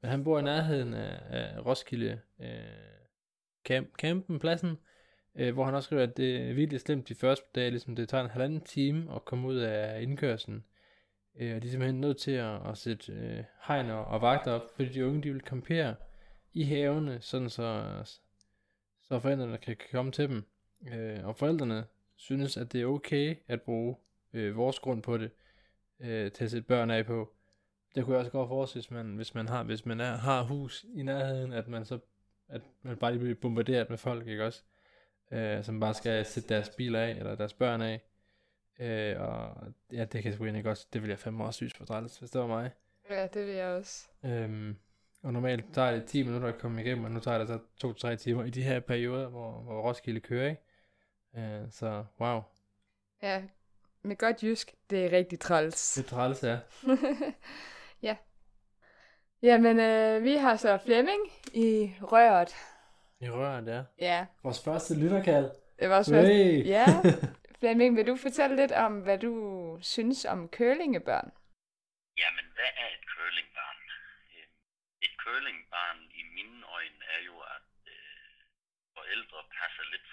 Speaker 3: Men han bor i nærheden af, af Roskilde øh, camp, campen, pladsen, øh, hvor han også skriver, at det er virkelig slemt de første dage, ligesom det tager en halvanden time at komme ud af indkørslen. Øh, og de er simpelthen nødt til at, at sætte øh, hegn og, og vagter op, fordi de unge de vil campere i havene, sådan så, så forældrene kan, kan komme til dem. Øh, og forældrene synes, at det er okay at bruge øh, vores grund på det, øh, til at sætte børn af på. Det kunne jeg også godt forestille, hvis man, hvis man har, hvis man er, har hus i nærheden, at man så at man bare lige bliver bombarderet med folk, ikke også? Øh, som bare skal sætte deres biler af, eller deres børn af. Øh, og ja, det kan jeg sgu egentlig godt, det vil jeg fandme også synes for træls, hvis det var mig.
Speaker 2: Ja, det vil jeg også.
Speaker 3: Øhm, og normalt tager det 10 minutter at komme igennem, og nu tager det så 2-3 timer i de her perioder, hvor, hvor Roskilde kører, ikke? Øh, så wow,
Speaker 2: Ja, med godt jysk, det er rigtig træls.
Speaker 3: det er træls, ja.
Speaker 2: ja. Jamen, øh, vi har så Flemming i røret.
Speaker 3: I røret, ja.
Speaker 2: Ja,
Speaker 3: Vores første lytterkald.
Speaker 2: det var også.
Speaker 3: Hey.
Speaker 2: Ja. Flemming, vil du fortælle lidt om, hvad du synes om curlingebørn?
Speaker 5: Jamen, hvad er et curlingbarn? Øh, Et curlingbarn i mine øjne er jo, at øh, forældre passer lidt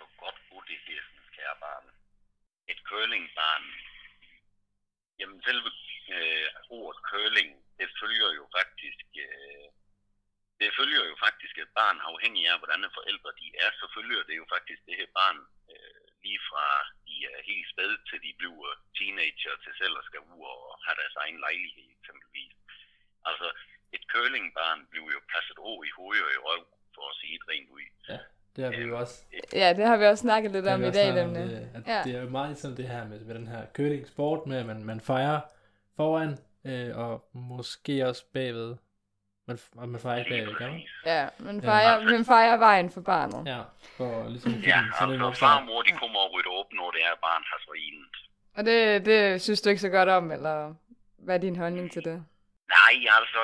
Speaker 5: det her sådan, kære barn. Et curlingbarn, jamen selve øh, ordet curling, det følger jo faktisk, øh, det følger jo faktisk et barn afhængig af, hvordan forældre de er, så følger det jo faktisk det her barn øh, lige fra de er helt spæd, til de bliver teenager til selv at skal ud og have deres egen lejlighed eksempelvis. Altså et curlingbarn bliver jo passet over i hovedet og i røv, for at sige det rent ud.
Speaker 3: Ja, det har vi jo også.
Speaker 2: Ja, det har vi også snakket lidt om i dag,
Speaker 3: om det, at
Speaker 2: Ja.
Speaker 3: det er jo meget ligesom det her med, med den her curling sport med, at man, man fejrer foran, øh, og måske også bagved. Man, og man fejrer ikke bagved, kan man?
Speaker 2: Ja, man fejrer, man fejrer vejen for barnet.
Speaker 3: Ja, for ligesom give
Speaker 5: Ja,
Speaker 3: den sådan en opstart.
Speaker 5: far og mor, de kommer og rydder op, når det er barn har svarinet.
Speaker 2: Og det, det synes du ikke så godt om, eller hvad er din holdning til det?
Speaker 5: Nej, altså,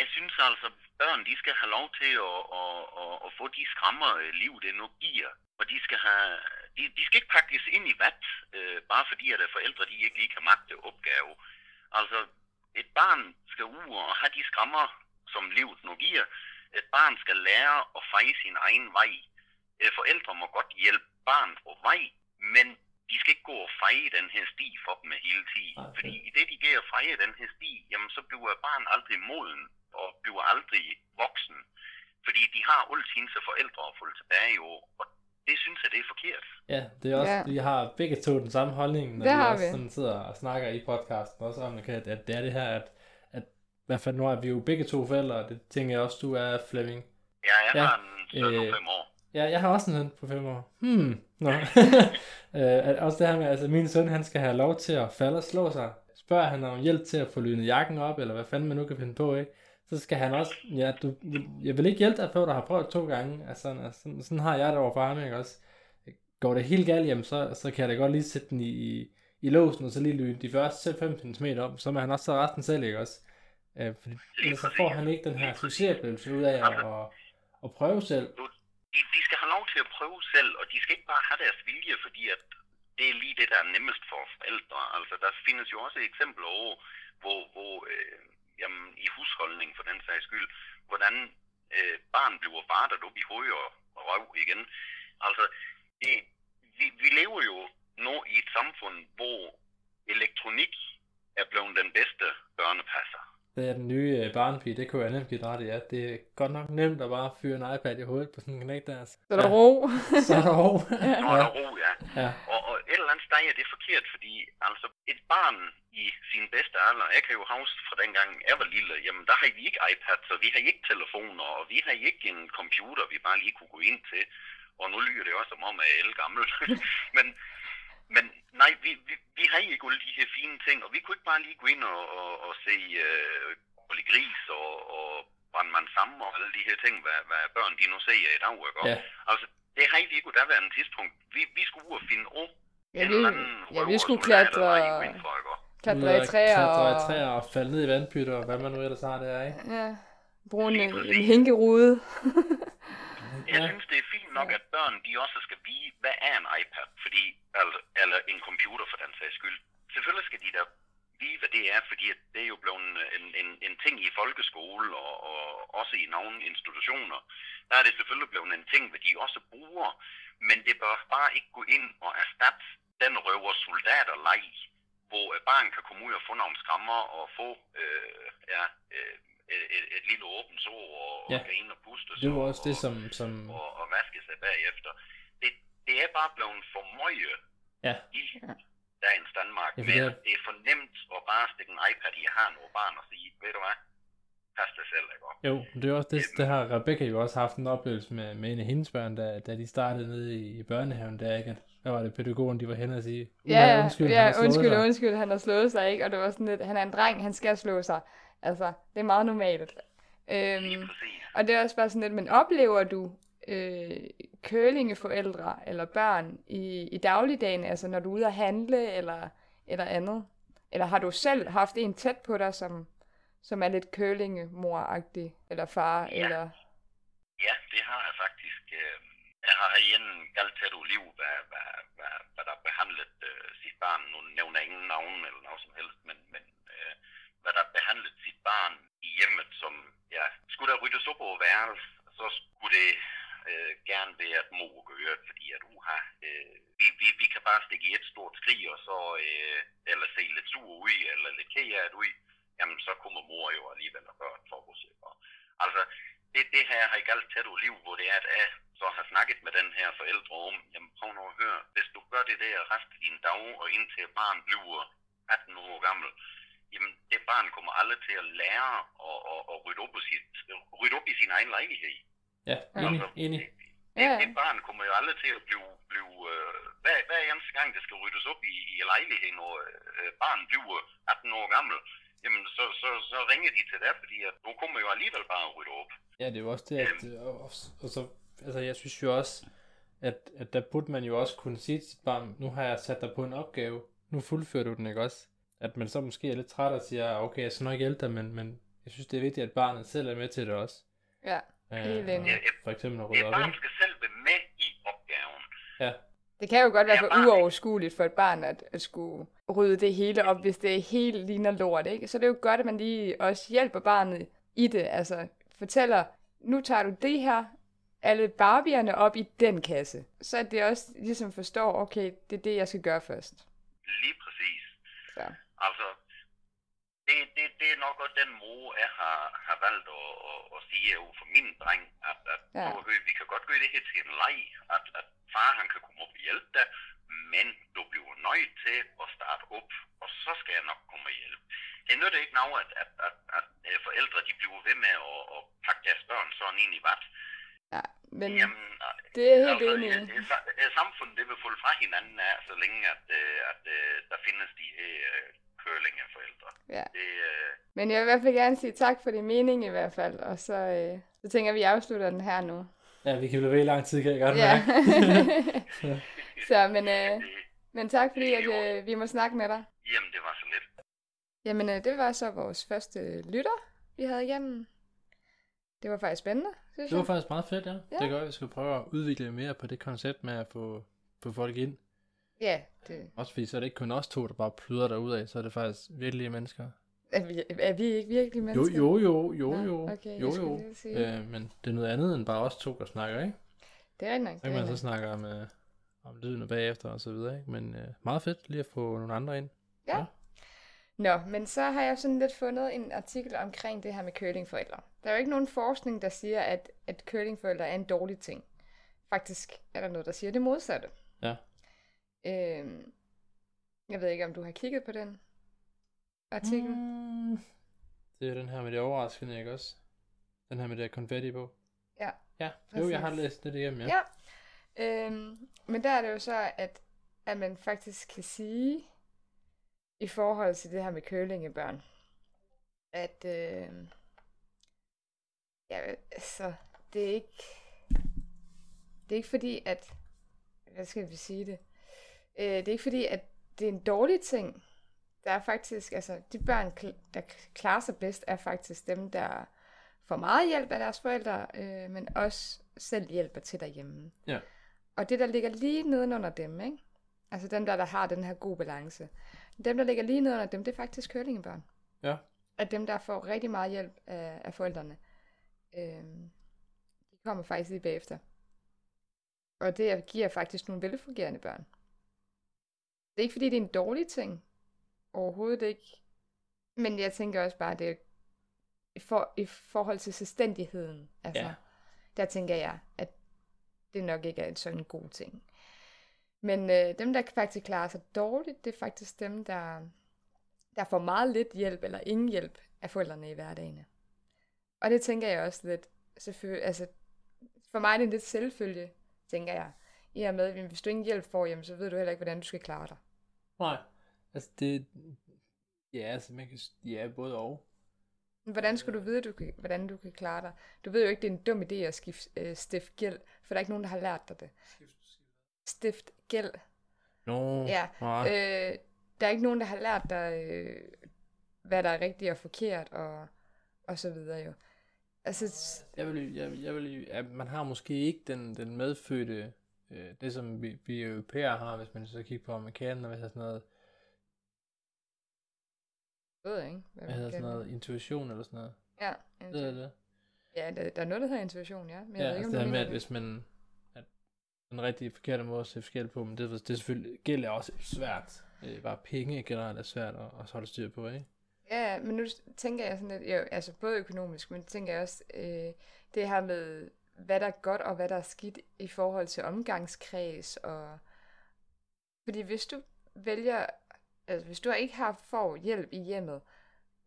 Speaker 5: jeg synes altså, børn, de skal have lov til at, at, at, at få de skrammer, øh, liv det nu giver. Og de skal, have, de, de skal ikke pakkes ind i vat, øh, bare fordi at forældre, de ikke lige kan magte opgave. Altså, et barn skal ud og have de skrammer, som livet nu giver. Et barn skal lære at feje sin egen vej. Øh, Forældre må godt hjælpe barn på vej, men de skal ikke gå og feje den her sti for dem hele tiden.
Speaker 3: Nej,
Speaker 5: Fordi i det, de går og feje den her sti, jamen så bliver barn aldrig moden og bliver aldrig voksen. Fordi de har altid til forældre at få tilbage jo, og det synes jeg, det er forkert.
Speaker 3: Ja, det er også,
Speaker 2: Ja.
Speaker 3: vi har begge to den samme holdning, når
Speaker 2: Det
Speaker 3: vi
Speaker 2: har
Speaker 3: også
Speaker 2: vi.
Speaker 3: sådan sidder og snakker i podcasten, også om, at, at det er det her, at, at i hvert fald nu er vi jo begge to forældre, og det tænker jeg også, du er Flemming.
Speaker 5: Ja, jeg
Speaker 3: Ja,
Speaker 5: har en søn på
Speaker 3: øh,
Speaker 5: fem år.
Speaker 3: Ja, jeg har også en søn på fem år. Hmm. Nå. øh, også det her med, altså min søn, han skal have lov til at falde og slå sig. Spørger han om hjælp til at få lynet jakken op, eller hvad fanden man nu kan finde på, ikke? Så skal han også, ja, du, jeg vil ikke hjælpe dig, før du har prøvet to gange. Altså, altså sådan, sådan har jeg det over for ham, ikke også? Går det helt galt hjem, så, så kan jeg da godt lige sætte den i, i, i låsen, og så lige lyne de første selv 15 cm op, så må han også tage resten selv, ikke også? Øh, fordi ellers så får han ikke den her succesoplevelse ud af at, at, at prøve selv.
Speaker 5: De, de skal have lov til at prøve selv, og de skal ikke bare have deres vilje, fordi at det er lige det, der er nemmest for forældre. Altså, der findes jo også eksempler over, hvor, hvor øh, jamen, i husholdning for den sags skyld, hvordan øh, barn bliver bartet op i hoved og, og røv igen. Altså, det, vi, vi lever jo nu i et samfund, hvor elektronik er blevet den bedste børnepasser.
Speaker 3: Det er den nye øh, barnepige, det kunne jeg nemt give dig ret i, ja. Det er godt nok nemt at bare fyre en iPad i hovedet på sådan en knæk der. Altså.
Speaker 2: Så er der ro.
Speaker 3: Så er der ro. Ja.
Speaker 5: der er ro, ja.
Speaker 3: ja.
Speaker 5: Og, og et eller andet sted er det forkert, fordi altså et barn i sin bedste alder, jeg kan jo huske fra dengang jeg var lille, jamen der har vi ikke iPads, og vi har ikke telefoner, og vi har ikke en computer, vi bare lige kunne gå ind til. Og nu lyder det også som om, at jeg er gammel. men, men nej, vi, vi, vi har ikke alle de her fine ting, og vi kunne ikke bare lige gå ind og, og, og se øh, Polly Gris og, og Brandmand Sammen og alle de her ting, hvad, hvad børn de nu ser i dag, ikke?
Speaker 3: Ja.
Speaker 5: Altså, det har vi ikke på daværende tidspunkt. Vi, vi skulle ud og finde op
Speaker 2: Ja, vi, ja, vi skulle klatre, klatre i
Speaker 3: og
Speaker 2: træer
Speaker 3: klatre i
Speaker 2: og
Speaker 3: træer og falde ned i vandpytter, og hvad man nu ellers har der, ikke?
Speaker 2: ja, bruge en, en hænkerude.
Speaker 5: Jeg
Speaker 3: Ja.
Speaker 5: synes, det er fint nok, at børn de også skal vide, hvad er en iPad, fordi, eller, eller en computer for den sags skyld. Selvfølgelig skal de da vide, hvad det er, fordi det er jo blevet en, en, en ting i folkeskole og, og også i nogle institutioner. Der er det selvfølgelig blevet en ting, hvad de også bruger, men det bør bare ikke gå ind og erstatte den røver soldater leg, hvor barn kan komme ud og få nogle skrammer og få øh, ja, øh, et, et, et lille åbent sår og,
Speaker 3: Ja.
Speaker 5: og kan ind og puste
Speaker 3: Det var også det,
Speaker 5: og-
Speaker 3: som... som
Speaker 5: og, og vaske sig bagefter. Det, det er bare blevet for møje
Speaker 3: ja,
Speaker 5: i dagens Danmark,
Speaker 3: Ja, det er-
Speaker 5: det er for nemt at bare stikke en iPad i hånden og barn og sige, ved du hvad, pas dig selv, ikke?
Speaker 3: jo, det er også det, det har Rebecca jo også haft en oplevelse med, med en af hendes børn, da, da de startede nede i, i børnehaven, der ikke, hvad var det, pædagogen, de var hen og sige,
Speaker 2: Ja, ja,
Speaker 3: undskyld,
Speaker 2: ja,
Speaker 3: han har slået
Speaker 2: undskyld,
Speaker 3: sig."
Speaker 2: undskyld, han har slået sig, ikke? Og det var sådan lidt, han er en dreng, han skal slå sig. Altså, det er meget normalt. Øhm, og det er også bare sådan lidt, men oplever du øh, kølingeforældre eller børn i, i dagligdagen, altså når du er ude at handle eller, eller andet? Eller har du selv haft en tæt på dig, som, som er lidt kølingemor-agtig, eller far,
Speaker 5: Ja.
Speaker 2: eller...
Speaker 5: Ja, det har jeg faktisk. øh, Jeg har galt til et liv, hvad, hvad, hvad, hvad der behandlet øh, sit barn. Nu nævner jeg ingen navn eller noget som helst, men, men øh, hvad der behandlede sit barn i hjemmet, som ja, skulle der ryddes op over værelse, så skulle det øh, gerne være et mor gøre, fordi at uha, øh, vi, vi, vi kan bare stikke i et stort skrig, og så, øh, eller se lidt sur ud, eller lidt kæret ud, jamen så kommer mor jo alligevel og gør et fokus. Altså, det, det her har ikke alt tæt liv, hvor det er, at jeg så har snakket med den her forældre om, jamen prøv nu at høre, hvis du gør det der resten af din dag, og indtil barn bliver 18 år gammel, jamen det barn kommer aldrig til at lære at, at, at rydde, op i sit, rydde op i sin egen lejlighed.
Speaker 3: Ja, enig, enig.
Speaker 5: Det,
Speaker 2: Ja.
Speaker 5: det barn kommer jo aldrig til at blive, blive øh, hver, hver eneste gang, det skal ryddes op i, i lejligheden, når øh, barn bliver 18 år gammel, jamen så, så, så ringer de til det, fordi at nu kommer jo alligevel bare at rydde op.
Speaker 3: Ja, det er jo også det, at, og, og, og så, altså jeg synes jo også, at, at der burde man jo også kunne sige til sit barn, nu har jeg sat dig på en opgave, nu fuldfører du den, ikke også? At man så måske er lidt træt og siger, okay, jeg skal nok hjælpe dig, men, men jeg synes, det er vigtigt, at barnet selv er med til det også.
Speaker 2: Ja,
Speaker 3: Øh,
Speaker 2: Helt enig.
Speaker 3: for eksempel at rydde op,
Speaker 5: barn
Speaker 3: ikke?
Speaker 5: skal selv være med i opgaven.
Speaker 3: Ja,
Speaker 2: Det kan jo godt være for uoverskueligt for et barn at, at skulle rydde det hele op, hvis det helt ligner lort, ikke? Så det er jo godt, at man lige også hjælper barnet i det. Altså fortæller, nu tager du det her, alle barbierne op i den kasse. Så at det også ligesom forstår, okay, det er det, jeg skal gøre først.
Speaker 5: Lige præcis.
Speaker 2: Så.
Speaker 5: Altså, det, det, det er nok også den måde, jeg har, har valgt at, at, at sige over for min dreng, at, at
Speaker 2: Ja.
Speaker 5: hør, vi kan godt gøre det her til en leg, at, at far han kan komme op og hjælpe dig, men du bliver nødt til at starte op, og så skal jeg nok komme og hjælpe. Det nytter ikke noget, at, at, at, at, at forældre de bliver ved med at, at pakke deres børn sådan ind i vat.
Speaker 2: Ja, men
Speaker 5: Jamen,
Speaker 2: det er jeg helt
Speaker 5: altså,
Speaker 2: enig i.
Speaker 5: øh,
Speaker 2: Men jeg vil i hvert fald gerne sige tak for din mening i hvert fald, og så, øh, så tænker jeg, at vi afslutter den her nu.
Speaker 3: Ja, vi kan blive ved i lang tid, kan jeg godt
Speaker 2: Ja.
Speaker 3: mærke.
Speaker 2: så, men, øh, men tak fordi, at øh, vi må snakke med dig.
Speaker 5: jamen, det var så lidt.
Speaker 2: Jamen, øh, det var så vores første lytter, vi havde igennem. Det var faktisk spændende, synes
Speaker 3: Det var
Speaker 2: jeg.
Speaker 3: faktisk meget fedt, ja.
Speaker 2: Ja.
Speaker 3: Det godt, at vi skal prøve at udvikle mere på det koncept med at få, få folk ind.
Speaker 2: Ja, det,
Speaker 3: Også fordi så er det ikke kun os to, der bare plyder derud af, så er det faktisk virkelige mennesker.
Speaker 2: Er, vi, er vi ikke virkelig
Speaker 3: Jo,
Speaker 2: mennesker?
Speaker 3: jo, jo, jo,
Speaker 2: Nå,
Speaker 3: jo.
Speaker 2: okay, jeg
Speaker 3: jo, jo.
Speaker 2: sige.
Speaker 3: Øh, men det er noget andet end bare os to, der snakker, ikke?
Speaker 2: Det er rigtig nok.
Speaker 3: Så kan man så snakke om, øh, om lydene bagefter og så videre, ikke? Men øh, meget fedt lige at få nogle andre ind.
Speaker 2: Nå, men så har jeg sådan lidt fundet en artikel omkring det her med curlingforældre. Der er jo ikke nogen forskning, der siger, at, at curlingforældre er en dårlig ting. Faktisk er der noget, der siger det modsatte.
Speaker 3: Ja.
Speaker 2: Øhm, jeg ved ikke, om du har kigget på den artikel. Mm.
Speaker 3: Det er den her med det overraskende, ikke også? Den her med det konfetti på.
Speaker 2: Ja,
Speaker 3: Ja, jo, jeg har
Speaker 2: præcis.
Speaker 3: læst det igennem, ja.
Speaker 2: Ja. Øhm, men der er det jo så, at, at man faktisk kan sige, i forhold til det her med curlingebørn, at øh, ja, altså, det er ikke, det er ikke fordi, at, hvad skal vi sige det, øh, det er ikke fordi, at det er en dårlig ting. Der er faktisk, altså, de børn, der klarer sig bedst, er faktisk dem, der får meget hjælp af deres forældre, øh, men også selv hjælper til derhjemme.
Speaker 3: Ja.
Speaker 2: Og det, der ligger lige nedenunder dem, ikke? altså dem der, der har den her gode balance, dem, der ligger lige nedenunder dem, det er faktisk curlingebørn.
Speaker 3: Ja.
Speaker 2: At dem, der får rigtig meget hjælp af, af forældrene, øh, de kommer faktisk lige bagefter. Og det giver faktisk nogle velfungerende børn. Det er ikke, fordi det er en dårlig ting. Overhovedet ikke. Men jeg tænker også bare, det i, for, i forhold til selvstændigheden. Altså,
Speaker 3: Ja.
Speaker 2: Der tænker jeg, at det nok ikke er en sådan god ting. Men øh, dem, der faktisk klarer sig dårligt, det er faktisk dem, der, der får meget lidt hjælp eller ingen hjælp af forældrene i hverdagen. Og det tænker jeg også lidt, selvfølgelig, altså, for mig er det en lidt selvfølge, tænker jeg. I og med, at hvis du ingen hjælp får, jamen, så ved du heller ikke, hvordan du skal klare dig.
Speaker 3: Nej, altså det... Ja, altså man kan... Ja, både og.
Speaker 2: Men Hvordan skulle du vide, du kan, hvordan du kan klare dig? Du ved jo ikke, det er en dum idé at skifte, øh, stifte gæld, for der er ikke nogen, der har lært dig det. Stift gæld.
Speaker 3: Nå,
Speaker 2: Ja,
Speaker 3: nej.
Speaker 2: Øh, der er ikke nogen, der har lært dig, øh, hvad der er rigtigt og forkert, og, og så videre jo. Altså,
Speaker 3: Jeg vil, jeg, vil- jeg vil, ja, man har måske ikke den, den medfødte, øh, det som vi, vi europæere har, hvis man så kigger på amerikanerne, hedder sådan noget,
Speaker 2: jeg ved ikke. Hvad,
Speaker 3: hvad hedder sådan noget, intuition eller sådan noget.
Speaker 2: Ja,
Speaker 3: Det er det.
Speaker 2: ja der, der er noget, der hedder intuition, ja. Men jeg
Speaker 3: Ja,
Speaker 2: ved ikke,
Speaker 3: altså
Speaker 2: om
Speaker 3: det her med, at hvis man, at den rigtige forkerte måde at se forskel på, men det, det er selvfølgelig, gæld er også svært. Øh, bare penge generelt er svært at, at holde styr på, ikke?
Speaker 2: Ja, men nu tænker jeg sådan lidt, jo, altså både økonomisk, men tænker jeg også øh, det her med, hvad der er godt og hvad der er skidt i forhold til omgangskreds. Og... Fordi hvis du vælger, altså hvis du ikke har får hjælp i hjemmet,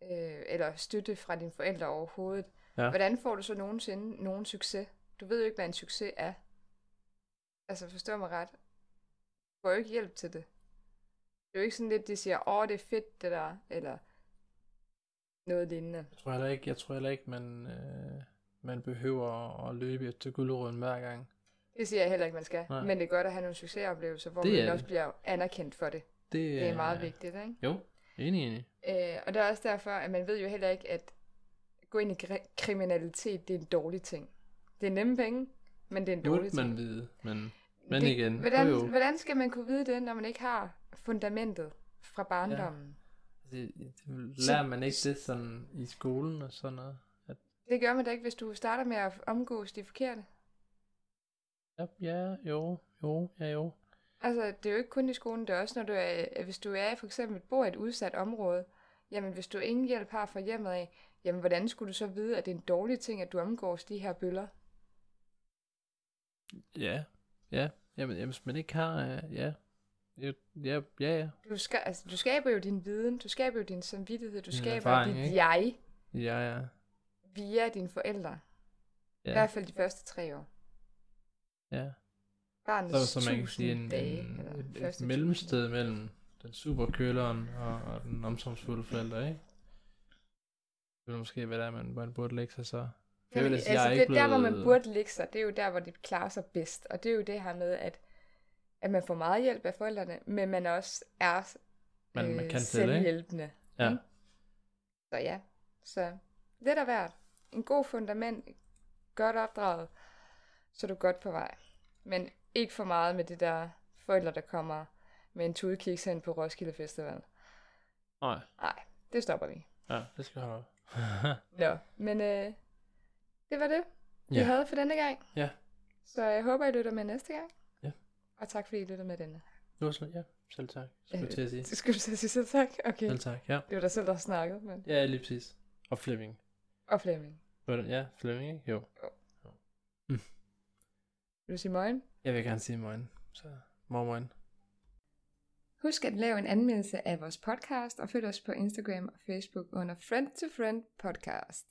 Speaker 2: øh, eller støtte fra dine forældre overhovedet,
Speaker 3: Ja.
Speaker 2: hvordan får du så nogensinde nogen succes? Du ved jo ikke, hvad en succes er. Altså forstår mig ret. Du får jo ikke hjælp til det. Det er jo ikke sådan lidt, de siger, åh, det er fedt det der, eller noget lignende.
Speaker 3: Jeg tror heller ikke, jeg tror heller ikke man, øh, man behøver at løbe efter guldrøden hver gang.
Speaker 2: Det siger jeg heller ikke, man skal.
Speaker 3: Nej.
Speaker 2: Men det er godt at have nogle succesoplevelser, hvor
Speaker 3: Det
Speaker 2: man også
Speaker 3: det.
Speaker 2: bliver anerkendt for det.
Speaker 3: Det,
Speaker 2: Det er meget vigtigt, ikke?
Speaker 3: Jo, enig, enig.
Speaker 2: Øh, og det er også derfor, at man ved jo heller ikke, at gå ind i kri- kriminalitet, det er en dårlig ting. Det er nemme penge, men det er en dårlig ting.
Speaker 3: man vide, men, men
Speaker 2: det,
Speaker 3: igen,
Speaker 2: Hvordan,
Speaker 3: jo, jo.
Speaker 2: hvordan skal man kunne vide det, når man ikke har fundamentet fra barndommen?
Speaker 3: Det, det, lærer man ikke det sådan i skolen og sådan noget? At,
Speaker 2: Det gør man da ikke, hvis du starter med at omgås de forkerte.
Speaker 3: ja, ja, jo, jo, ja, jo.
Speaker 2: Altså, det er jo ikke kun i skolen, det er også, når du er, hvis du er for eksempel bor i et udsat område, jamen hvis du ingen hjælp har fra hjemmet af, jamen hvordan skulle du så vide, at det er en dårlig ting, at du omgås de her bøller?
Speaker 3: Ja, ja. Jamen, jamen hvis man ikke har... Uh, ja. Ja, ja, ja.
Speaker 2: Du, skal, altså, du skaber jo din viden, du skaber jo din samvittighed, du
Speaker 3: Din
Speaker 2: skaber
Speaker 3: erfaring,
Speaker 2: dit
Speaker 3: ikke?
Speaker 2: jeg
Speaker 3: Ja, ja.
Speaker 2: via dine forældre. I
Speaker 3: Ja,
Speaker 2: hvert fald de første tre år.
Speaker 3: ja.
Speaker 2: Barnets
Speaker 3: Så, så man kan sige en,
Speaker 2: dage,
Speaker 3: en, et, et mellemsted mellem den superkøleren og, og den omsorgsfulde forælder, ikke? Det vil måske være der, man, man burde lægge sig så. Jeg vil da sige,
Speaker 2: altså,
Speaker 3: jeg er
Speaker 2: det,
Speaker 3: ikke
Speaker 2: der, hvor man
Speaker 3: blevet-
Speaker 2: burde ligge sig, det er jo der, hvor det klarer sig bedst. Og det er jo det her med, at, at man får meget hjælp af forældrene, men man også er
Speaker 3: Man, man
Speaker 2: øh,
Speaker 3: kan selv, ikke?
Speaker 2: selvhjælpende.
Speaker 3: Ja.
Speaker 2: ikke? Så ja, så lidt af hvert. En god fundament, godt opdraget, så er du godt på vej. Men ikke for meget med det der forældre, der kommer med en tudekiks hen på Roskilde Festival.
Speaker 3: Nej,
Speaker 2: Nej, det stopper vi.
Speaker 3: ja, det skal holde op.
Speaker 2: Nå, men øh, det var det, vi
Speaker 3: Ja.
Speaker 2: havde for denne gang.
Speaker 3: Ja.
Speaker 2: Så jeg håber, I lytter med næste gang.
Speaker 3: Ja.
Speaker 2: Og tak fordi I lytter med denne.
Speaker 3: Det var ja, selv tak. Skal jeg til at sige.
Speaker 2: Skulle du så sige selv tak? Okay.
Speaker 3: Selv tak, ja.
Speaker 2: Det var dig selv, der har snakket, men...
Speaker 3: Ja, lige præcis. Og Flemming.
Speaker 2: Og Flemming.
Speaker 3: Ja, Flemming, ikke? Jo.
Speaker 2: Vil du sige morgen?
Speaker 3: Jeg vil gerne sige morgen. Så morgen.
Speaker 2: Husk at lave en anmeldelse af vores podcast, og følg os på Instagram og Facebook under Friend to Friend Podcast.